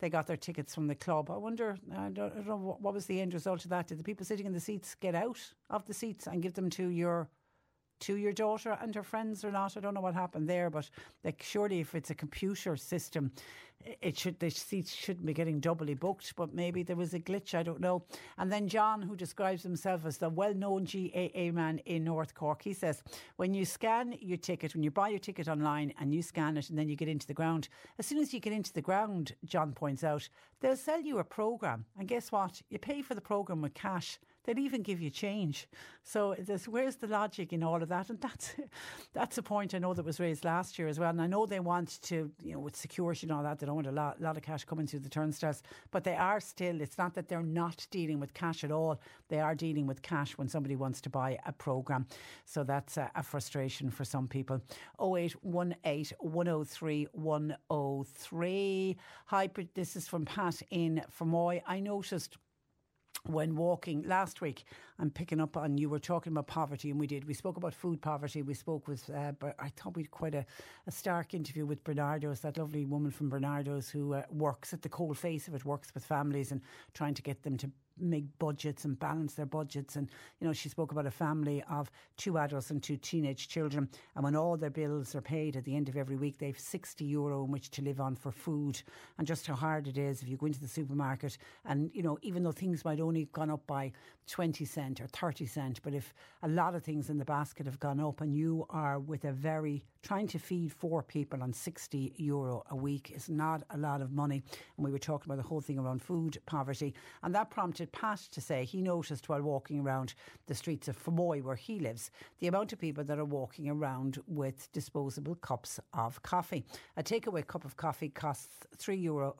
they got their tickets from the club. I wonder, I don't, I don't, know what was the end result of that. Did the people sitting in the seats get out of the seats and give them to your to your daughter and her friends or not. I don't know what happened there, but like surely if it's a computer system, it should the seats shouldn't be getting doubly booked. But maybe there was a glitch. I don't know. And then John, who describes himself as the well-known GAA man in North Cork, he says when you scan your ticket, when you buy your ticket online and you scan it, and then you get into the ground. As soon as you get into the ground, John points out, they'll sell you a program, and guess what? You pay for the program with cash they'd even give you change. So where's the logic in all of that? And that's (laughs) that's a point I know that was raised last year as well. And I know they want to, you know, with security and all that, they don't want a lot, lot of cash coming through the turnstiles. But they are still. It's not that they're not dealing with cash at all. They are dealing with cash when somebody wants to buy a program. So that's a, a frustration for some people. 0818 103 103. Hi, this is from Pat in Fermoy. I noticed when walking last week, I'm picking up on you were talking about poverty, and we did. We spoke about food poverty. We spoke with, uh, I thought we had quite a, a stark interview with Barnardos, that lovely woman from Barnardos who uh, works at the cold face of it, works with families and trying to get them to make budgets and balance their budgets. And, you know, she spoke about a family of two adults and two teenage children. And when all their bills are paid at the end of every week, they have 60 euro in which to live on for food. And just how hard it is if you go into the supermarket and, you know, even though things might only have gone up by 20 cent or 30 cent, but if a lot of things in the basket have gone up and you are with a very trying to feed four people on 60 euro a week is not a lot of money. And we were talking about the whole thing around food poverty. And that prompted Pat to say he noticed while walking around the streets of Fermoy, where he lives, the amount of people that are walking around with disposable cups of coffee. A takeaway cup of coffee costs €3.50 euro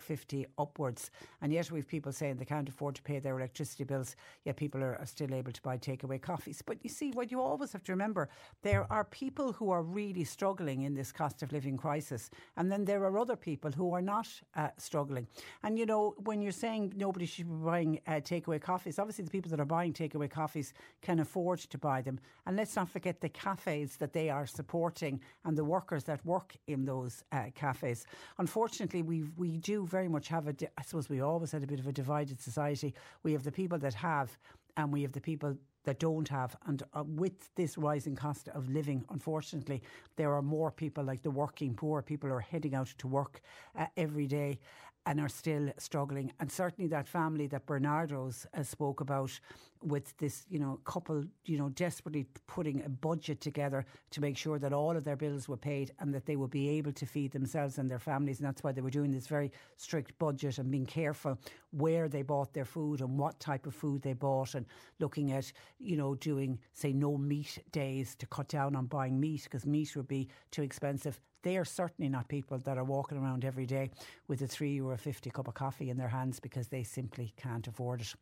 upwards. And yet we've people saying they can't afford to pay their electricity bills, yet people are, are still able to buy takeaway coffees. But you see, what you always have to remember, there are people who are really struggling struggling in this cost of living crisis. And then there are other people who are not uh, struggling. And, you know, when you're saying nobody should be buying uh, takeaway coffees, obviously the people that are buying takeaway coffees can afford to buy them. And let's not forget the cafes that they are supporting and the workers that work in those uh, cafes. Unfortunately, we we do very much have a, I suppose we always had a bit of a divided society. We have the people that have and we have the people that don't have. And uh, with this rising cost of living, unfortunately, there are more people like the working poor. People are heading out to work uh, every day and are still struggling. And certainly that family that Barnardos uh, spoke about with this, you know, couple, you know, desperately putting a budget together to make sure that all of their bills were paid and that they would be able to feed themselves and their families. And that's why they were doing this very strict budget and being careful where they bought their food and what type of food they bought and looking at, you know, doing, say, no meat days to cut down on buying meat because meat would be too expensive they are certainly not people that are walking around every day with a three or a 50 cup of coffee in their hands because they simply can't afford it.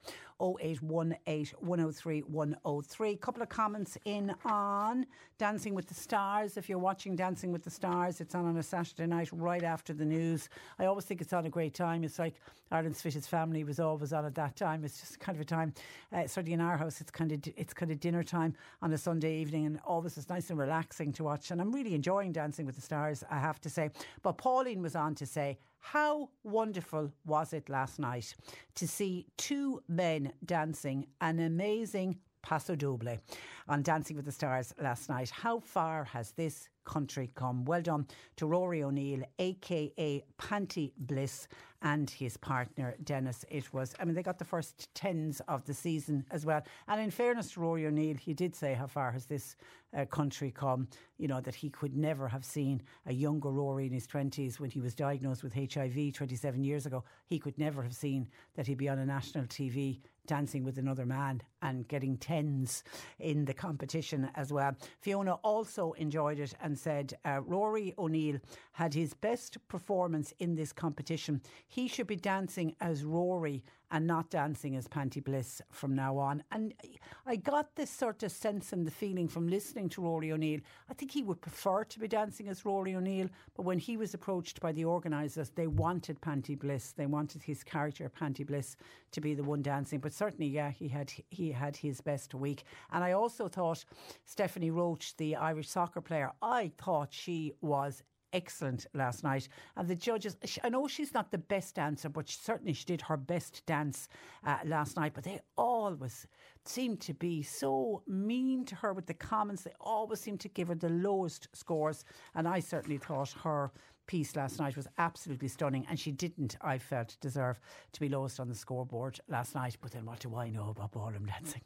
0818 103 103. Couple of comments in on Dancing with the Stars. If you're watching Dancing with the Stars, it's on on a Saturday night right after the news. I always think it's on a great time. It's like Ireland's Fittest Family was always on at that time. It's just kind of a time, uh, certainly in our house, it's kind of it's kind of dinner time on a Sunday evening, and always it's nice and relaxing to watch. And I'm really enjoying Dancing with the Stars. I have to say. But Pauline was on to say, how wonderful was it last night to see two men dancing an amazing Paso Doble on Dancing with the Stars last night. How far has this country come? Well done to Rory O'Neill, aka Panti Bliss, and his partner Denys. It was, I mean, they got the first tens of the season as well. And in fairness to Rory O'Neill, he did say how far has this uh, country come, you know, that he could never have seen a younger Rory in his 20s when he was diagnosed with HIV 27 years ago. He could never have seen that he'd be on a national TV dancing with another man and getting tens in the competition as well. Fiona also enjoyed it and said uh, Rory O'Neill had his best performance in this competition. He should be dancing as Rory and not dancing as Panti Bliss from now on. And I got this sort of sense and the feeling from listening to Rory O'Neill. I think he would prefer to be dancing as Rory O'Neill, but when he was approached by the organisers, they wanted Panti Bliss. They wanted his character, Panti Bliss, to be the one dancing. But certainly, yeah, he had he had his best week. And I also thought Stephanie Roche, the Irish soccer player, I thought she was excellent last night. And the judges, I know she's not the best dancer, but she, certainly she did her best dance uh, last night. But they always seemed to be so mean to her with the comments. They always seemed to give her the lowest scores. And I certainly thought her piece last night was absolutely stunning, and she didn't, I felt, deserve to be lowest on the scoreboard last night. But then what do I know about ballroom dancing?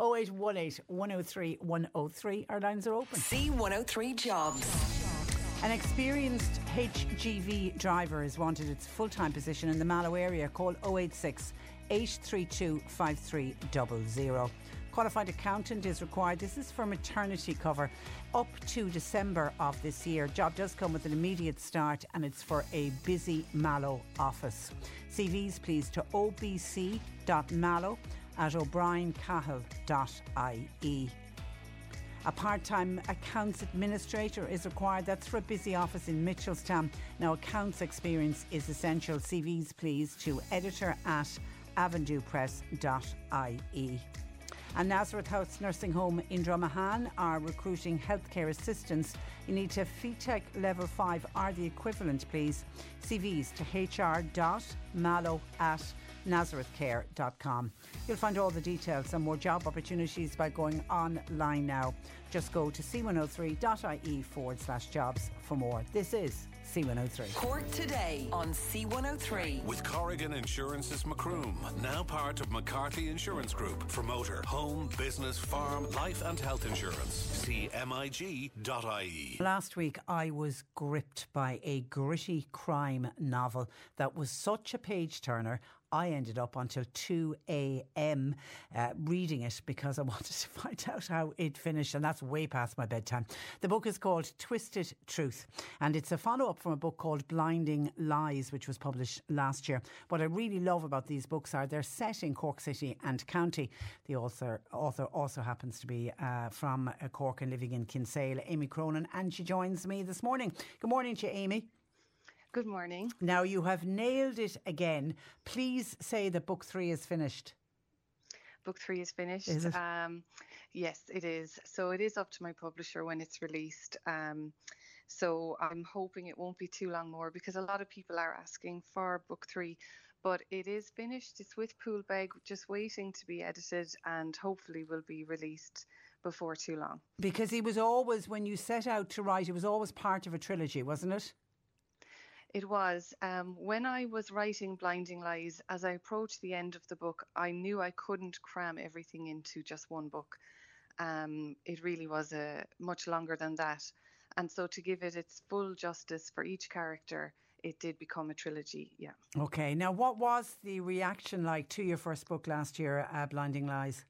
0818 103 103. Our lines are open. C103 Jobs. An experienced HGV driver is wanted. It's full time position in the Mallow area. Call 086 832 5300. Qualified accountant is required. This is for maternity cover up to December of this year. Job does come with an immediate start and it's for a busy Mallow office. CVs please to obc.mallow at o'briencahill.ie. A part time accounts administrator is required. That's for a busy office in Mitchelstown. Now, accounts experience is essential. CVs, please, to editor at avondhupress.ie. And Nazareth House Nursing Home in Dromahane are recruiting healthcare assistants. You need to have level 5 or the equivalent, please. CVs to hr.mallow at nazarethcare.com. You'll find all the details and more job opportunities by going online now. Just go to c103.ie forward slash jobs for more. This is C103. Cork today on C103. With Corrigan Insurance's Macroom, now part of McCarthy Insurance Group for motor, home, business, farm, life and health insurance. CMIG.ie. Last week, I was gripped by a gritty crime novel that was such a page turner. I ended up until 2 a.m. Uh, reading it because I (laughs) wanted to find out how it finished, and that's way past my bedtime. The book is called Twisted Truth, and it's a follow up from a book called Blinding Lies, which was published last year. What I really love about these books are they're set in Cork City and County. The author, author also happens to be uh, from uh, Cork and living in Kinsale, Amy Cronin, and she joins me this morning. Good morning to you, Amy. Good morning. Now you have nailed it again. Please say that book three is finished. Book three is finished. Is it? Um, yes, it is. So it is up to my publisher when it's released. Um, so I'm hoping it won't be too long more because a lot of people are asking for book three. But it is finished. It's with Poolbeg, just waiting to be edited, and hopefully will be released before too long. Because he was always, when you set out to write, it was always part of a trilogy, wasn't it? It was. Um, when I was writing Blinding Lies, as I approached the end of the book, I knew I couldn't cram everything into just one book. Um, it really was a much longer than that. And so to give it its full justice for each character, it did become a trilogy. Yeah. Okay. Now, what was the reaction like to your first book last year, uh, Blinding Lies?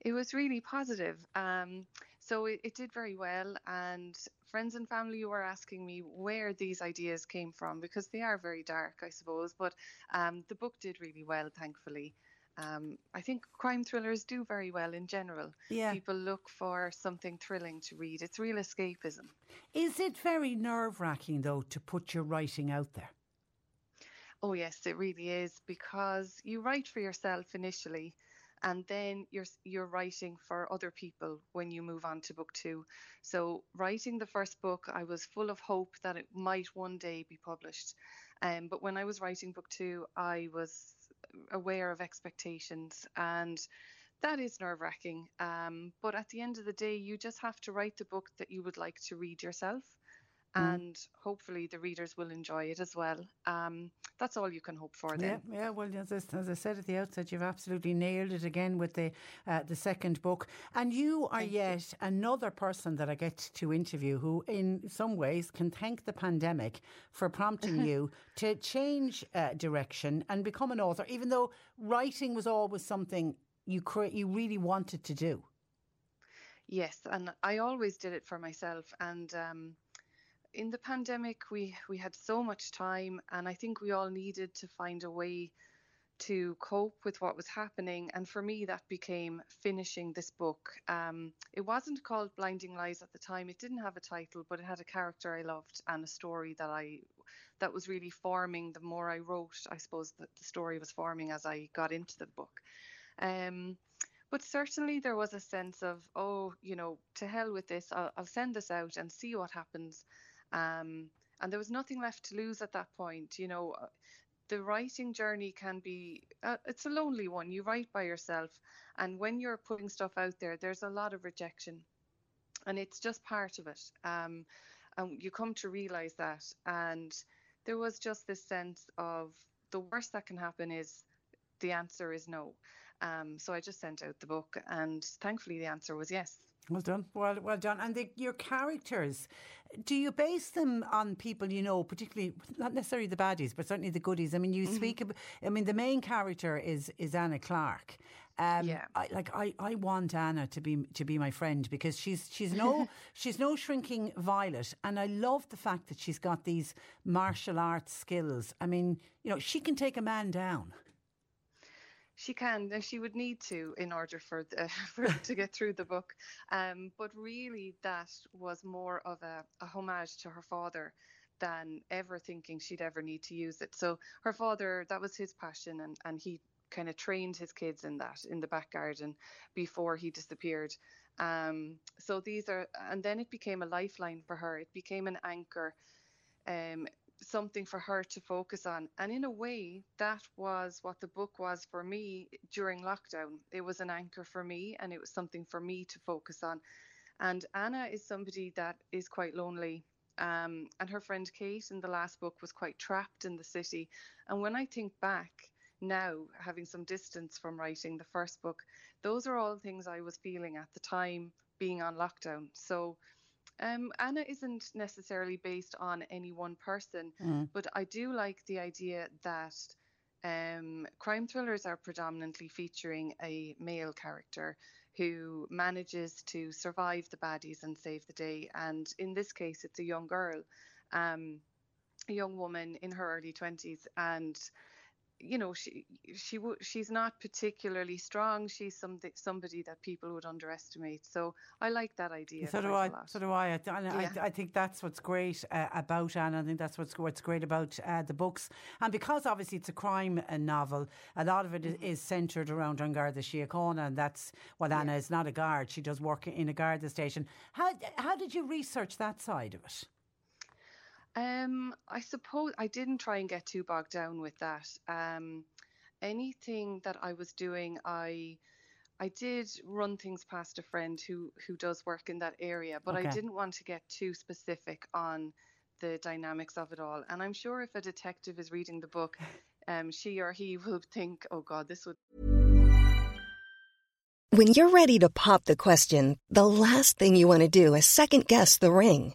It was really positive. Um, so it, it, did very well, and friends and family you were asking me where these ideas came from because they are very dark, I suppose. But um, the book did really well, thankfully. Um, I think crime thrillers do very well in general. Yeah. People look for something thrilling to read. It's real escapism. Is it very nerve wracking, though, to put your writing out there? Oh, yes, it really is because you write for yourself initially and then you're you're writing for other people when you move on to book 2 so writing the first book i was full of hope that it might one day be published um, but when i was writing book 2 i was aware of expectations and that is nerve wracking. Um, but at the end of the day, you just have to write the book that you would like to read yourself. Mm. and hopefully the readers will enjoy it as well. Um, that's all you can hope for. Then, yeah, yeah. Well, as I, as I, said at the outset, you've absolutely nailed it again with the uh, the second book, and you are thank yet you. another person that I get to interview who, in some ways, can thank the pandemic for prompting (laughs) you to change uh, direction and become an author, even though writing was always something you cre- you really wanted to do. Yes, and I always did it for myself, and. Um, in the pandemic, we we had so much time, and I think we all needed to find a way to cope with what was happening. And for me, that became finishing this book. Um, it wasn't called Blinding Lies at the time. It didn't have a title, but it had a character I loved and a story that I that was really forming. The more I wrote, I suppose that the story was forming as I got into the book. Um, but certainly there was a sense of, oh, you know, to hell with this. I'll, I'll send this out and see what happens. Um, and there was nothing left to lose at that point. You know, uh, the writing journey can be uh, it's a lonely one. You write by yourself, and when you're putting stuff out there, there's a lot of rejection, and it's just part of it. Um, and you come to realize that. And there was just this sense of the worst that can happen is the answer is no. Um, so I just sent out the book, and thankfully the answer was yes. Well done. Well, well done. And the, your characters, do you base them on people you know, particularly not necessarily the baddies, but certainly the goodies? I mean, you mm-hmm. speak. I mean, the main character is is Anna Clark. Um, yeah. I, like I, I want Anna to be to be my friend because she's she's no (laughs) she's no shrinking violet, and I love the fact that she's got these martial arts skills. I mean, you know, she can take a man down. She can, and she would need to in order for, the, (laughs) for to get through the book. Um, but really, that was more of a, a homage to her father than ever thinking she'd ever need to use it. So her father, that was his passion, and, and he kind of trained his kids in that in the back garden before he disappeared. Um, so these are, and then it became a lifeline for her. It became an anchor. Um, something for her to focus on. And in a way, that was what the book was for me during lockdown. It was an anchor for me and it was something for me to focus on. And Anna is somebody that is quite lonely. Um, and her friend Kate in the last book was quite trapped in the city. And when I think back, now, having some distance from writing the first book, those are all things I was feeling at the time being on lockdown. So um, Anna isn't necessarily based on any one person, mm. but I do like the idea that um, crime thrillers are predominantly featuring a male character who manages to survive the baddies and save the day. And in this case, it's a young girl, um, a young woman in her early 20s. And you know she she she's not particularly strong. She's something somebody that people would underestimate. So i like that idea so do i so do i. I, yeah. I, I, think that's what's great uh, about anna. I think that's what's what's great about uh, the books. And because obviously it's a crime uh, novel a lot of it mm-hmm. is, centred around an Garda Síochána and that's what anna yeah. is not a guard. She does work in a Garda station. How how did you research that side of it Um, I suppose I didn't try and get too bogged down with that. Um, anything that I was doing, I I did run things past a friend who who does work in that area, but Okay. I didn't want to get too specific on the dynamics of it all. And I'm sure if a detective is reading the book, um, she or he (laughs) will think, "Oh God, this would." When you're ready to pop the question, the last thing you want to do is second guess the ring.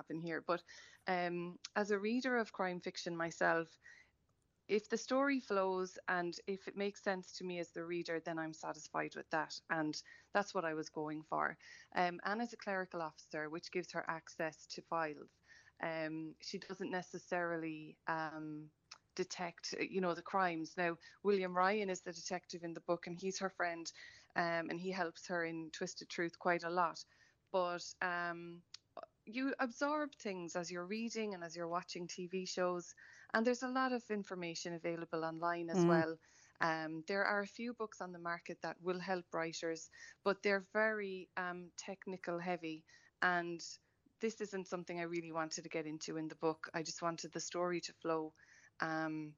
Happen here. But um, as a reader of crime fiction myself, if the story flows and if it makes sense to me as the reader, then I'm satisfied with that. And that's what I was going for. Um, Anna's a clerical officer, which gives her access to files. Um, she doesn't necessarily um, detect, you know, the crimes. Now, William Ryan is the detective in the book, and he's her friend, um, and he helps her in Twisted Truth quite a lot. But um, you absorb things as you're reading and as you're watching TV shows, and there's a lot of information available online as Mm. well. Um, there are a few books on the market that will help writers, but they're very um, technical heavy, and this isn't something I really wanted to get into in the book. I just wanted the story to flow um,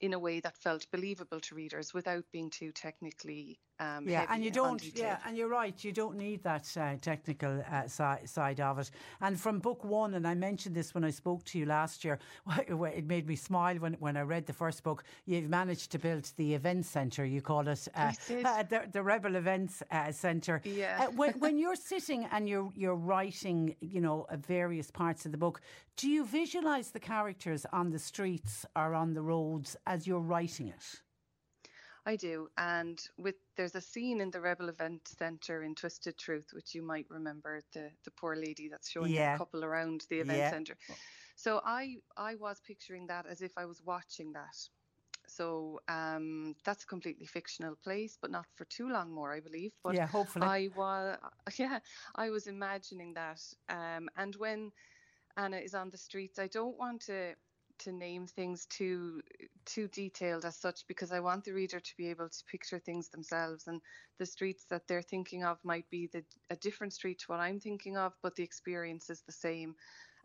in a way that felt believable to readers without being too technically um, yeah, and you on don't. Yeah, and you're right. You don't need that uh, technical uh, si- side of it. And from book one, and I mentioned this when I spoke to you last year. (laughs) It made me smile when, when I read the first book. You've managed to build the event centre. You call it uh, uh, (laughs) the, the Rebel Events uh, Centre. Yeah. Uh, when, when (laughs) you're sitting and you're you're writing, you know, uh, various parts of the book, do you visualise the characters on the streets or on the roads as you're writing it? I do, and with there's a scene in the Rebel Event Centre in Twisted Truth, which you might remember the the poor lady that's showing Yeah. a couple around the event Yeah. centre. So I I was picturing that as if I was watching that. So um, that's a completely fictional place, but not for too long more, I believe. But Yeah, hopefully. I was (laughs) yeah, I was imagining that. Um, and when Anna is on the streets, I don't want to to name things too too detailed as such because I want the reader to be able to picture things themselves and the streets that they're thinking of might be the, a different street to what I'm thinking of but the experience is the same.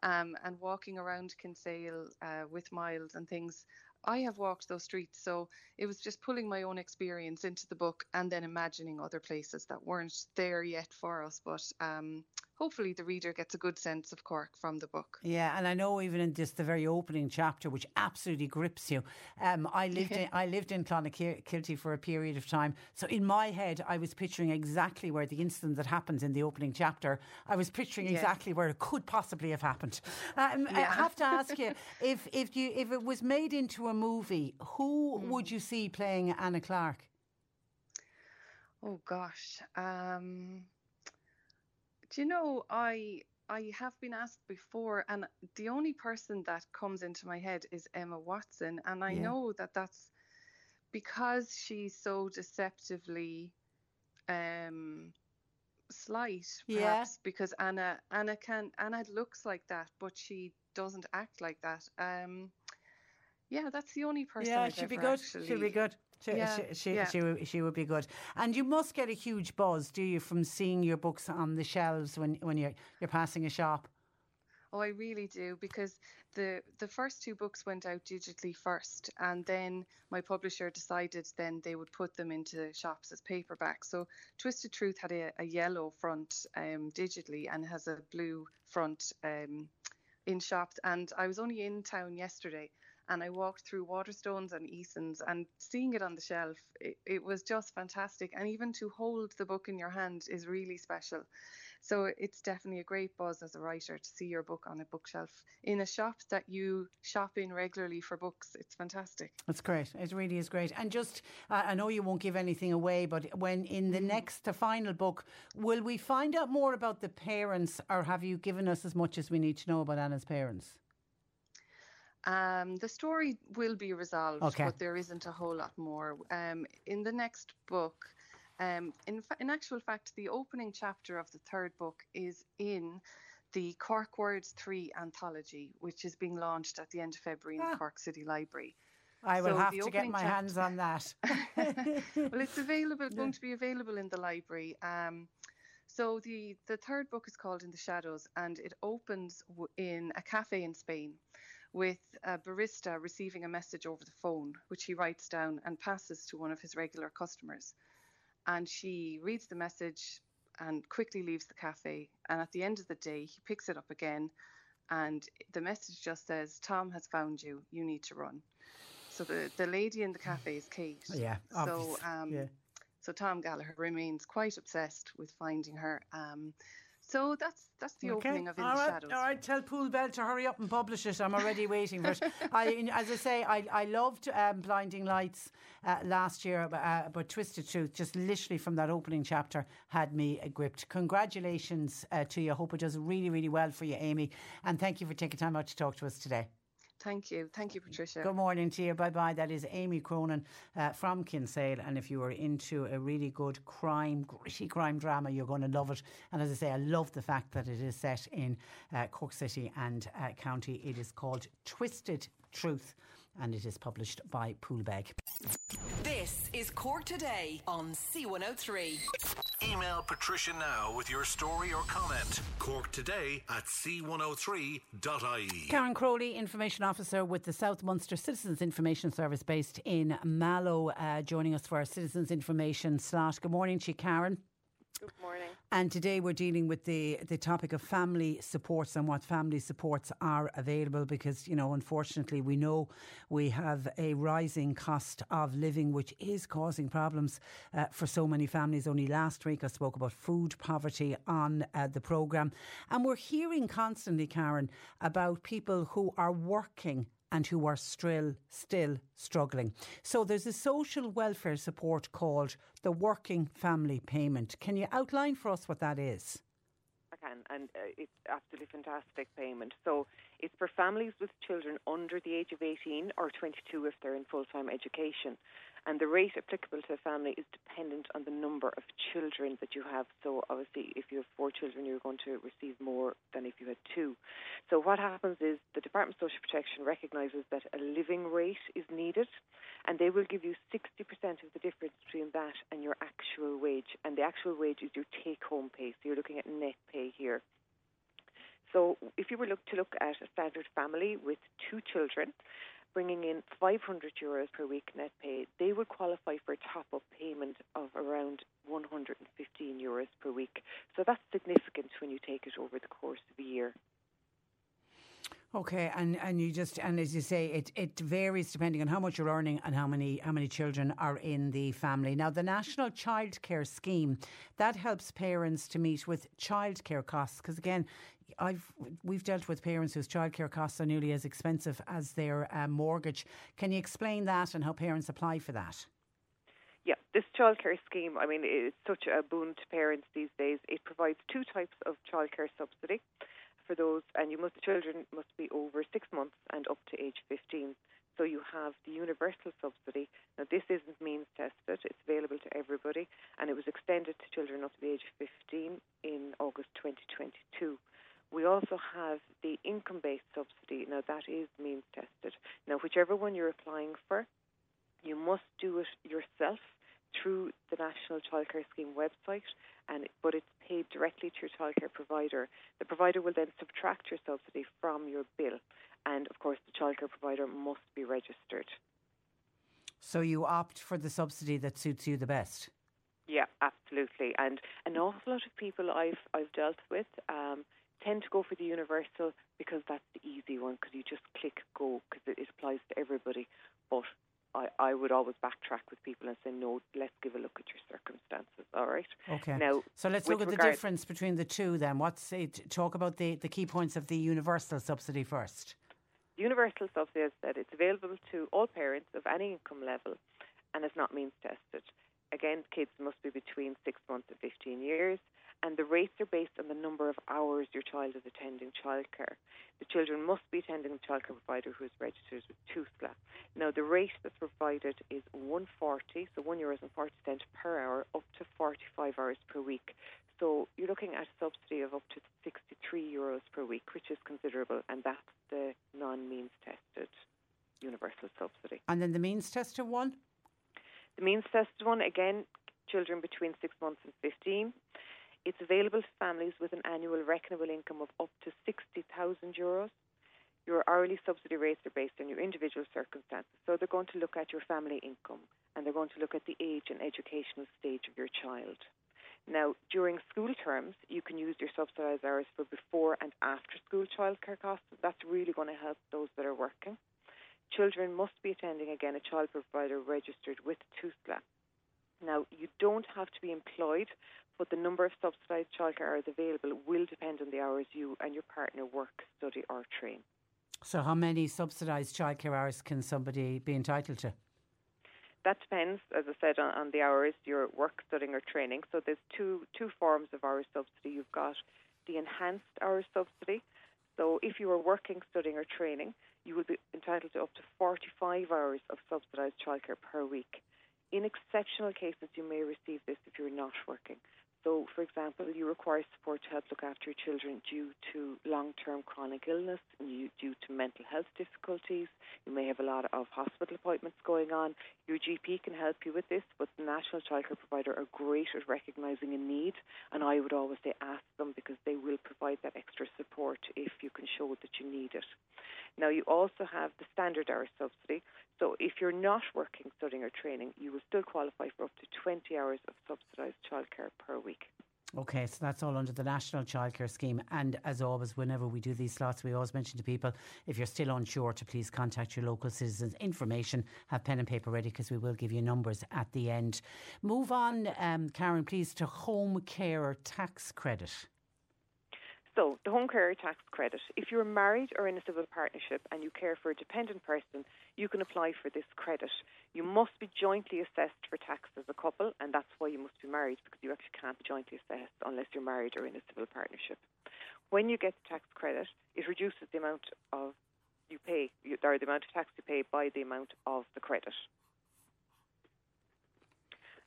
Um, and walking around Kinsale uh, with Miles and things I have walked those streets so it was just pulling my own experience into the book and then imagining other places that weren't there yet for us but um, hopefully the reader gets a good sense of Cork from the book Yeah, and I know even in just the very opening chapter, which absolutely grips you. Um, I (laughs) lived in I lived in Clonakilty for a period of time, so in my head I was picturing exactly where the incident that happens in the opening chapter. I was picturing Yeah. exactly where it could possibly have happened. Um, I have to ask you (laughs) if if you if it was made into a movie, who would you see playing Anna Clark? Oh gosh. Um do you know I I have been asked before and the only person that comes into my head is Emma Watson and I Yeah. know that that's because she's so deceptively um slight Yeah. perhaps because Anna Anna can Anna looks like that but she doesn't act like that. Um Yeah, that's the only person. Yeah, I've she'd be good. Actually... She'd be good. She, Yeah, she, she, yeah. she, would- she would be good. And you must get a huge buzz, do you, from seeing your books on the shelves when, when you're, you're passing a shop? Oh, I really do because the the first two books went out digitally first, and then my publisher decided then they would put them into shops as paperback. So Twisted Truth had a, a yellow front um, digitally and has a blue front um, in shops. And I was only in town yesterday, and I walked through Waterstones and Eason's, and seeing it on the shelf, it, it was just fantastic. And even to hold the book in your hand is really special. So it's definitely a great buzz as a writer to see your book on a bookshelf in a shop that you shop in regularly for books. It's fantastic. That's great. It really is great. And just, uh, I know you won't give anything away, but when in the next, the final book, will we find out more about the parents, or have you given us as much as we need to know about Anna's parents? Um, the story will be resolved, Okay. but there isn't a whole lot more. Um, in the next book, um, in, fa- in actual fact, the opening chapter of the third book is in the Cork Words 3 anthology, which is being launched at the end of February in the Cork City Library. I will So have to get my chapter- hands on that. (laughs) well, it's available, going to be available in the library. Um, so the the third book is called In the Shadows, and it opens w- in a cafe in Spain, with a barista receiving a message over the phone, which he writes down and passes to one of his regular customers. And she reads the message and quickly leaves the cafe. And at the end of the day, he picks it up again, and the message just says, "Tom has found you. You need to run." So the, the lady in the cafe is Kate. (sighs) Yeah, So um, Yeah. so Tom Gallagher remains quite obsessed with finding her. Um, so that's that's the Okay. opening of In all the right, Shadows. All right, tell Poolbeg to hurry up and publish it. I'm already waiting for it. (laughs) I, as I say, I, I loved um, Blinding Lights uh, last year, but, uh, but Twisted Truth, just literally from that opening chapter, had me gripped. Congratulations uh, to you. I hope it does really, really well for you, Amy. And thank you for taking time out to talk to us today. Thank you, thank you, Patricia. Good morning to you. Bye bye. That is Amy Cronin uh, from Kinsale. And if you are into a really good crime, gritty crime drama, you're going to love it. And as I say, I love the fact that it is set in uh, Cork City and uh, County. It is called Twisted Truth and it is published by Poolbeg. This is Cork Today on C103. Email Patricia now with your story or comment. Cork today at c103.ie. Karen Crowley, Information Officer with the South Munster Citizens Information Service based in Mallow, uh, joining us for our Citizens Information slot. Good morning to you, Karen. Good morning. And today we're dealing with the, the topic of family supports and what family supports are available because, you know, unfortunately we know we have a rising cost of living which is causing problems uh, for so many families. Only last week I spoke about food poverty on uh, the programme. And we're hearing constantly, Karen, about people who are working and who are still still struggling. So there's a social welfare support called the Working Family Payment. Can you outline for us what that is? I can, and uh, it's absolutely fantastic payment. So it's for families with children under the age of 18 or 22 if they're in full time education. And the rate applicable to a family is dependent on the number of children that you have. So obviously, if you have four children, you're going to receive more than if you had two. So what happens is the Department of Social Protection recognises that a living rate is needed, and they will give you 60% of the difference between that and your actual wage. And the actual wage is your take-home pay. So you're looking at net pay here. So if you were look to look at a standard family with two children, bringing in 500 euros per week net pay, they would qualify for a top-up payment of around 115 euros per week. So that's significant when you take it over the course of a year. Okay, and, and you just and as you say, it, it varies depending on how much you're earning and how many how many children are in the family. Now, the National Childcare Scheme that helps parents to meet with childcare costs because again, I've we've dealt with parents whose childcare costs are nearly as expensive as their uh, mortgage. Can you explain that and how parents apply for that? Yeah, this childcare scheme, I mean, it's such a boon to parents these days. It provides two types of childcare subsidy for those, and you must children must be over six months and up to age 15. So you have the universal subsidy. Now this isn't means tested; it's available to everybody, and it was extended to children up to the age of 15 in August 2022. We also have the income based subsidy. Now, that is means tested. Now, whichever one you're applying for, you must do it yourself through the National Childcare Scheme website, and but it's paid directly to your childcare provider. The provider will then subtract your subsidy from your bill, and of course, the childcare provider must be registered. So you opt for the subsidy that suits you the best. Yeah, absolutely. And an awful lot of people I've I've dealt with um, tend to go for the universal because that's the easy one because you just click go because it, it applies to everybody. But I, I would always backtrack with people and say, no, let's give a look at your circumstances. All right. Okay. Now, so let's look at the difference between the two. Then, what's eh, it? Talk about the the key points of the universal subsidy first. Universal subsidy, is that it's available to all parents of any income level, and it's not means tested. Again, kids must be between six months and 15 years, and the rates are based on the number of hours your child is attending childcare. The children must be attending a childcare provider who is registered with TUSLA. Now, the rate that's provided is 140, so one euros and 40 cents per hour, up to 45 hours per week. So you're looking at a subsidy of up to 63 euros per week, which is considerable, and that's the non-means tested universal subsidy. And then the means tested one? The means tested one, again, children between six months and 15. It's available to families with an annual reckonable income of up to 60,000 euros. Your hourly subsidy rates are based on your individual circumstances. So they're going to look at your family income and they're going to look at the age and educational stage of your child. Now, during school terms, you can use your subsidised hours for before and after school childcare costs. That's really going to help those that are working. Children must be attending again a child provider registered with TUSLA. Now, you don't have to be employed, but the number of subsidised childcare hours available will depend on the hours you and your partner work, study, or train. So, how many subsidised childcare hours can somebody be entitled to? That depends, as I said, on, on the hours you're work, studying, or training. So, there's two two forms of hours subsidy. You've got the enhanced hours subsidy. So, if you are working, studying, or training, you will be entitled to up to 45 hours of subsidised childcare per week. In exceptional cases, you may receive this if you're not working. So, for example, you require support to help look after your children due to long term chronic illness, and due to mental health difficulties. You may have a lot of hospital appointments going on. Your GP can help you with this, but the National Childcare Provider are great at recognising a need, and I would always say ask them because they will provide that extra support if you can show that you need it. Now, you also have the standard hour subsidy. So, if you're not working, studying, or training, you will still qualify for up to 20 hours of subsidised childcare per week. Okay, so that's all under the National Childcare Scheme. And as always, whenever we do these slots, we always mention to people if you're still unsure to please contact your local citizens. Information, have pen and paper ready because we will give you numbers at the end. Move on, um, Karen, please, to home care tax credit. So, the home care tax credit. If you're married or in a civil partnership and you care for a dependent person, you can apply for this credit. You must be jointly assessed for tax as a couple, and that's why you must be married because you actually can't be jointly assessed unless you're married or in a civil partnership. When you get the tax credit, it reduces the amount of you pay, or the amount of tax you pay by the amount of the credit.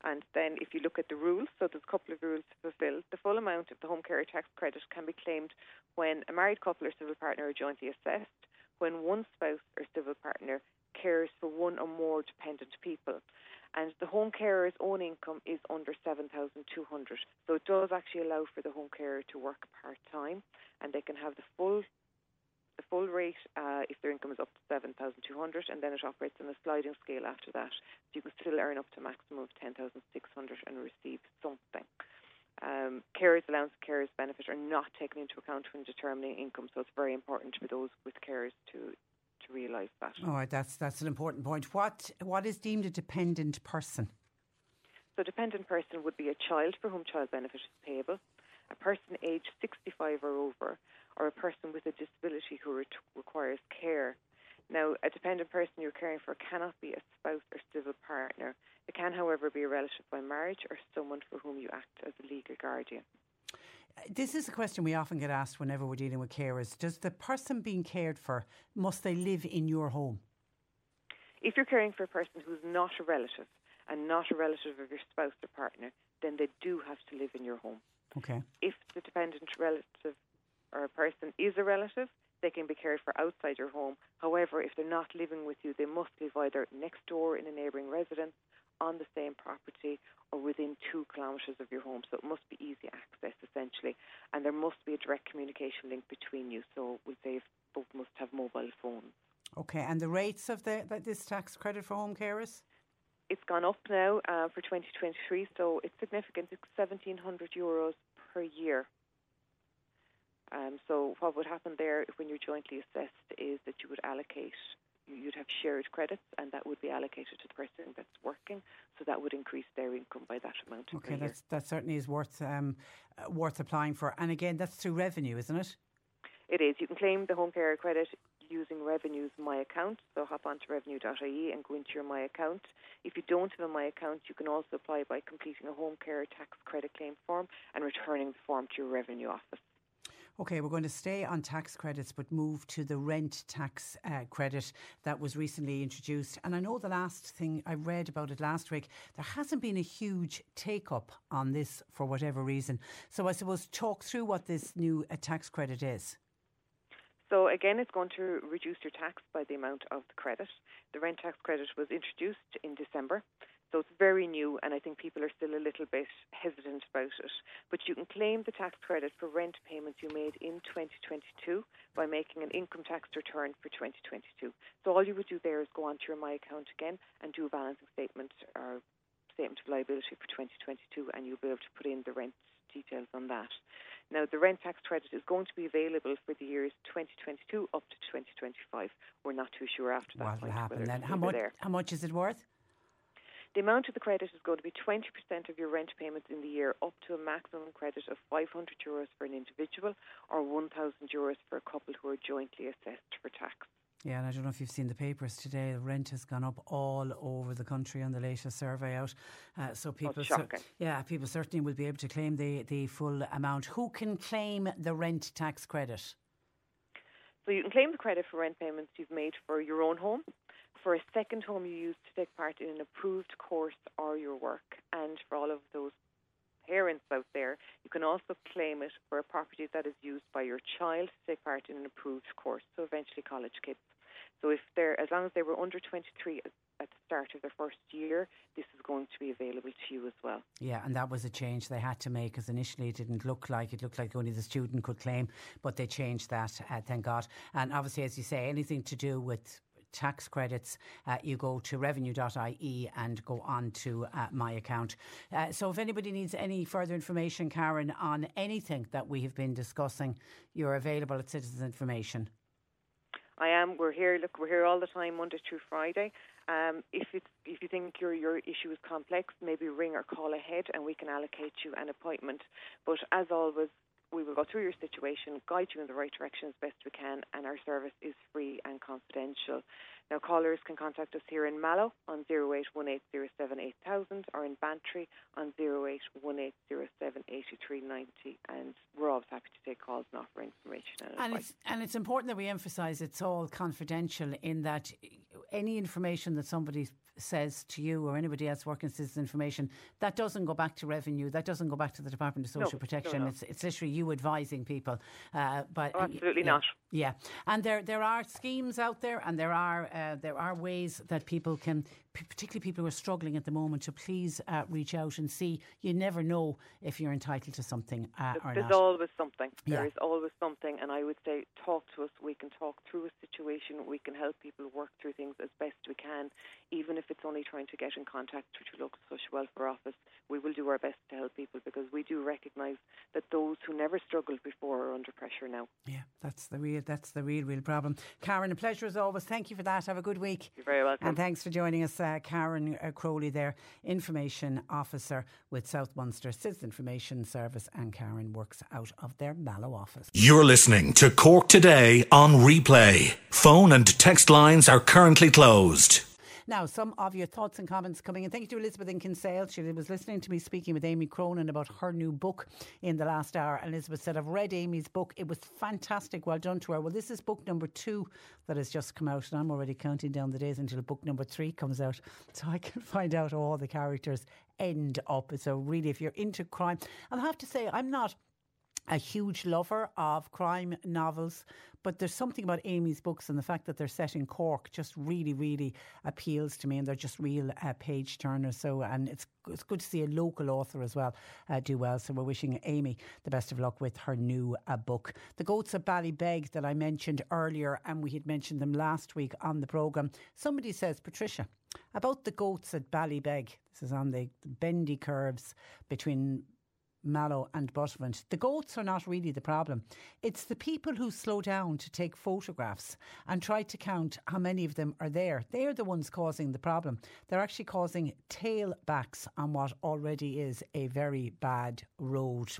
And then if you look at the rules, so there's a couple of rules to fulfil. The full amount of the home care tax credit can be claimed when a married couple or civil partner are jointly assessed, when one spouse or civil partner cares for one or more dependent people. And the home carer's own income is under 7,200. So it does actually allow for the home carer to work part time and they can have the full the full rate uh, if their income is up to 7,200 and then it operates on a sliding scale after that. So you can still earn up to a maximum of 10,600 and receive something. Um, carers allowance carers benefit are not taken into account when determining income, so it's very important for those with carers to to realise that. All right, that's that's an important point. What what is deemed a dependent person? So, dependent person would be a child for whom child benefit is payable, a person aged 65 or over, or a person with a disability who re- requires care. Now, a dependent person you're caring for cannot be a spouse or civil partner. It can, however, be a relative by marriage or someone for whom you act as a legal guardian. This is a question we often get asked whenever we're dealing with carers. Does the person being cared for, must they live in your home? If you're caring for a person who's not a relative and not a relative of your spouse or partner, then they do have to live in your home. Okay. If the dependent relative or a person is a relative, they can be cared for outside your home. However, if they're not living with you, they must live either next door in a neighbouring residence, on the same property, or within two kilometres of your home. So it must be easy access essentially, and there must be a direct communication link between you. So we'll say both must have mobile phones. Okay, and the rates of the, this tax credit for home carers? It's gone up now uh, for 2023, so it's significant. It's 1,700 euros per year. Um, so what would happen there when you're jointly assessed is that you would allocate you'd have shared credits, and that would be allocated to the person that's working. So that would increase their income by that amount. Okay, that's, that certainly is worth um, uh, worth applying for. And again, that's through revenue, isn't it? It is. You can claim the home care credit using Revenue's My Account. So hop onto revenue.ie and go into your My Account. If you don't have a My Account, you can also apply by completing a home care tax credit claim form and returning the form to your Revenue office. Okay, we're going to stay on tax credits but move to the rent tax uh, credit that was recently introduced. And I know the last thing I read about it last week, there hasn't been a huge take up on this for whatever reason. So I suppose talk through what this new uh, tax credit is. So again, it's going to reduce your tax by the amount of the credit. The rent tax credit was introduced in December. So it's very new, and I think people are still a little bit hesitant about it. But you can claim the tax credit for rent payments you made in 2022 by making an income tax return for 2022. So all you would do there is go onto your My account again and do a balancing statement or statement of liability for 2022, and you'll be able to put in the rent details on that. Now, the rent tax credit is going to be available for the years 2022 up to 2025. We're not too sure after that. What will happen then? How much, how much is it worth? The amount of the credit is going to be 20% of your rent payments in the year, up to a maximum credit of 500 euros for an individual or 1,000 euros for a couple who are jointly assessed for tax. Yeah, and I don't know if you've seen the papers today. The rent has gone up all over the country on the latest survey out. Uh, so people, cer- yeah, people certainly will be able to claim the, the full amount. Who can claim the rent tax credit? So you can claim the credit for rent payments you've made for your own home, for a second home you use to take part in an approved course or your work. And for all of those parents out there, you can also claim it for a property that is used by your child to take part in an approved course, so eventually college kids. So if they're as long as they were under 23 at the start of their first year, this is going to be available to you as well. Yeah, and that was a change they had to make because initially it didn't look like it looked like only the student could claim, but they changed that. Uh, thank God. And obviously, as you say, anything to do with tax credits, uh, you go to revenue.ie and go on to uh, my account. Uh, so if anybody needs any further information, Karen, on anything that we have been discussing, you're available at Citizens Information. I am. We're here. Look, we're here all the time, Monday through Friday. Um, if it's if you think your your issue is complex, maybe ring or call ahead, and we can allocate you an appointment. But as always, we will go through your situation, guide you in the right direction as best we can, and our service is free and confidential. Now, callers can contact us here in Mallow on 08180788000 or in Bantry on 08180788390. And we're always happy to take calls and offer information. And, and it's, and it's important that we emphasise it's all confidential in that any information that somebody says to you or anybody else working citizen information, that doesn't go back to revenue, that doesn't go back to the Department of Social no, Protection. No, no. It's, it's literally you advising people. Uh, but oh, absolutely yeah, not. Yeah, and there there are schemes out there, and there are uh, there are ways that people can, particularly people who are struggling at the moment, to please uh, reach out and see. You never know if you're entitled to something uh, or There's not. always something. Yeah. There is always something, and I would say talk to us. We can talk through a situation. We can help people work through things as best we can, even if it's only trying to get in contact with your local social welfare office. We will do our best to help people because we do recognise that those who never struggled before are under pressure now. Yeah, that's the real that's the real real problem. Karen, a pleasure as always. Thank you for that. Have a good week. You're very welcome. And thanks for joining us, uh, Karen uh, Crowley, there, information officer with South Munster Citizen Information Service, and Karen works out of their Mallow office. You're listening to Cork Today on replay. Phone and text lines are currently closed. Now, some of your thoughts and comments coming in. Thank you to Elizabeth in Kinsale. She was listening to me speaking with Amy Cronin about her new book in the last hour. And Elizabeth said, I've read Amy's book. It was fantastic. Well done to her. Well, this is book number two that has just come out. And I'm already counting down the days until book number three comes out. (laughs) So I can find out all the characters end up. So, really, if you're into crime, I'll have to say, I'm not a huge lover of crime novels, but there's something about Amy's books and the fact that they're set in Cork just really, really appeals to me, and they're just real uh, page turners. So, and it's it's good to see a local author as well uh, do well. So we're wishing Amy the best of luck with her new uh, book. The Goats of Ballybeg that I mentioned earlier, and we had mentioned them last week on the programme. Somebody says, Patricia, about the goats at Ballybeg. This is on the bendy curves between Mallow and Buttevant. The goats are not really the problem. It's the people who slow down to take photographs and try to count how many of them are there. They're the ones causing the problem. They're actually causing tailbacks on what already is a very bad road.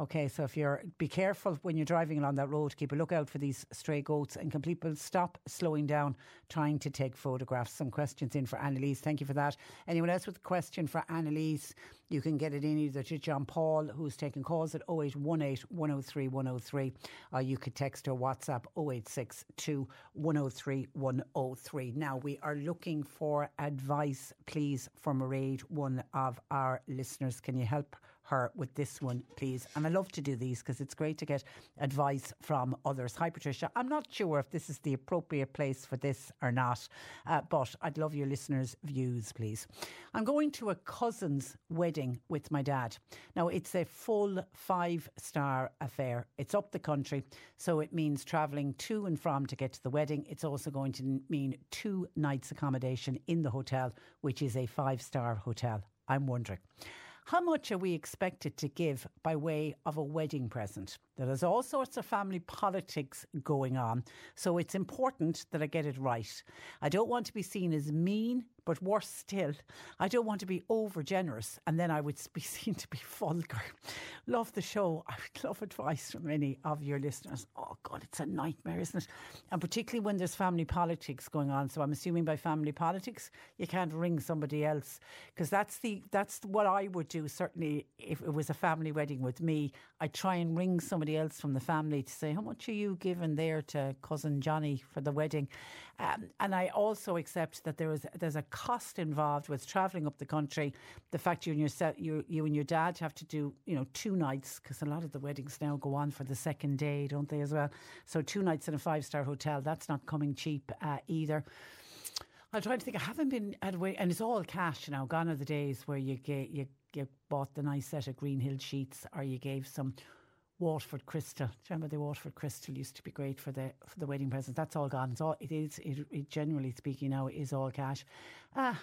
Okay, so if you're be careful when you're driving along that road, keep a lookout for these stray goats and can people stop slowing down trying to take photographs. Some questions in for Annalise. Thank you for that. Anyone else with a question for Annalise? You can get it in either to John Paul, who's taking calls at 0818 103 103, or you could text or WhatsApp 0862 103 103. Now, we are looking for advice, please, from Mairead, one of our listeners. Can you help her with this one, please. And I love to do these because it's great to get advice from others. Hi, Patricia. I'm not sure if this is the appropriate place for this or not, uh, but I'd love your listeners' views, please. I'm going to a cousin's wedding with my dad. Now, it's a full five star affair. It's up the country, so it means travelling to and from to get to the wedding. It's also going to mean two nights' accommodation in the hotel, which is a five star hotel. I'm wondering. How much are we expected to give by way of a wedding present? There's all sorts of family politics going on, so it's important that I get it right. I don't want to be seen as mean, but worse still, I don't want to be over generous and then I would (laughs) be seen to be vulgar. Love the show. I would love advice from any of your listeners. Oh, God, it's a nightmare, isn't it? And particularly when there's family politics going on. So I'm assuming by family politics, you can't ring somebody else because that's the that's what I would do. Certainly, if it was a family wedding with me, I'd try and ring somebody else from the family to say, How much are you giving there to cousin Johnny for the wedding? Um, and I also accept that there is there's a cost involved with travelling up the country. The fact you and your you, you and your dad have to do you know two nights because a lot of the weddings now go on for the second day, don't they as well? So two nights in a five star hotel that's not coming cheap uh, either. I'm trying to think. I haven't been at a way, and it's all cash now. Gone are the days where you get you you bought the nice set of Greenhill sheets, or you gave some Waterford crystal. Do you remember the Waterford crystal used to be great for the for the wedding presents? That's all gone. It's all it is. It, it generally speaking now is all cash. Ah,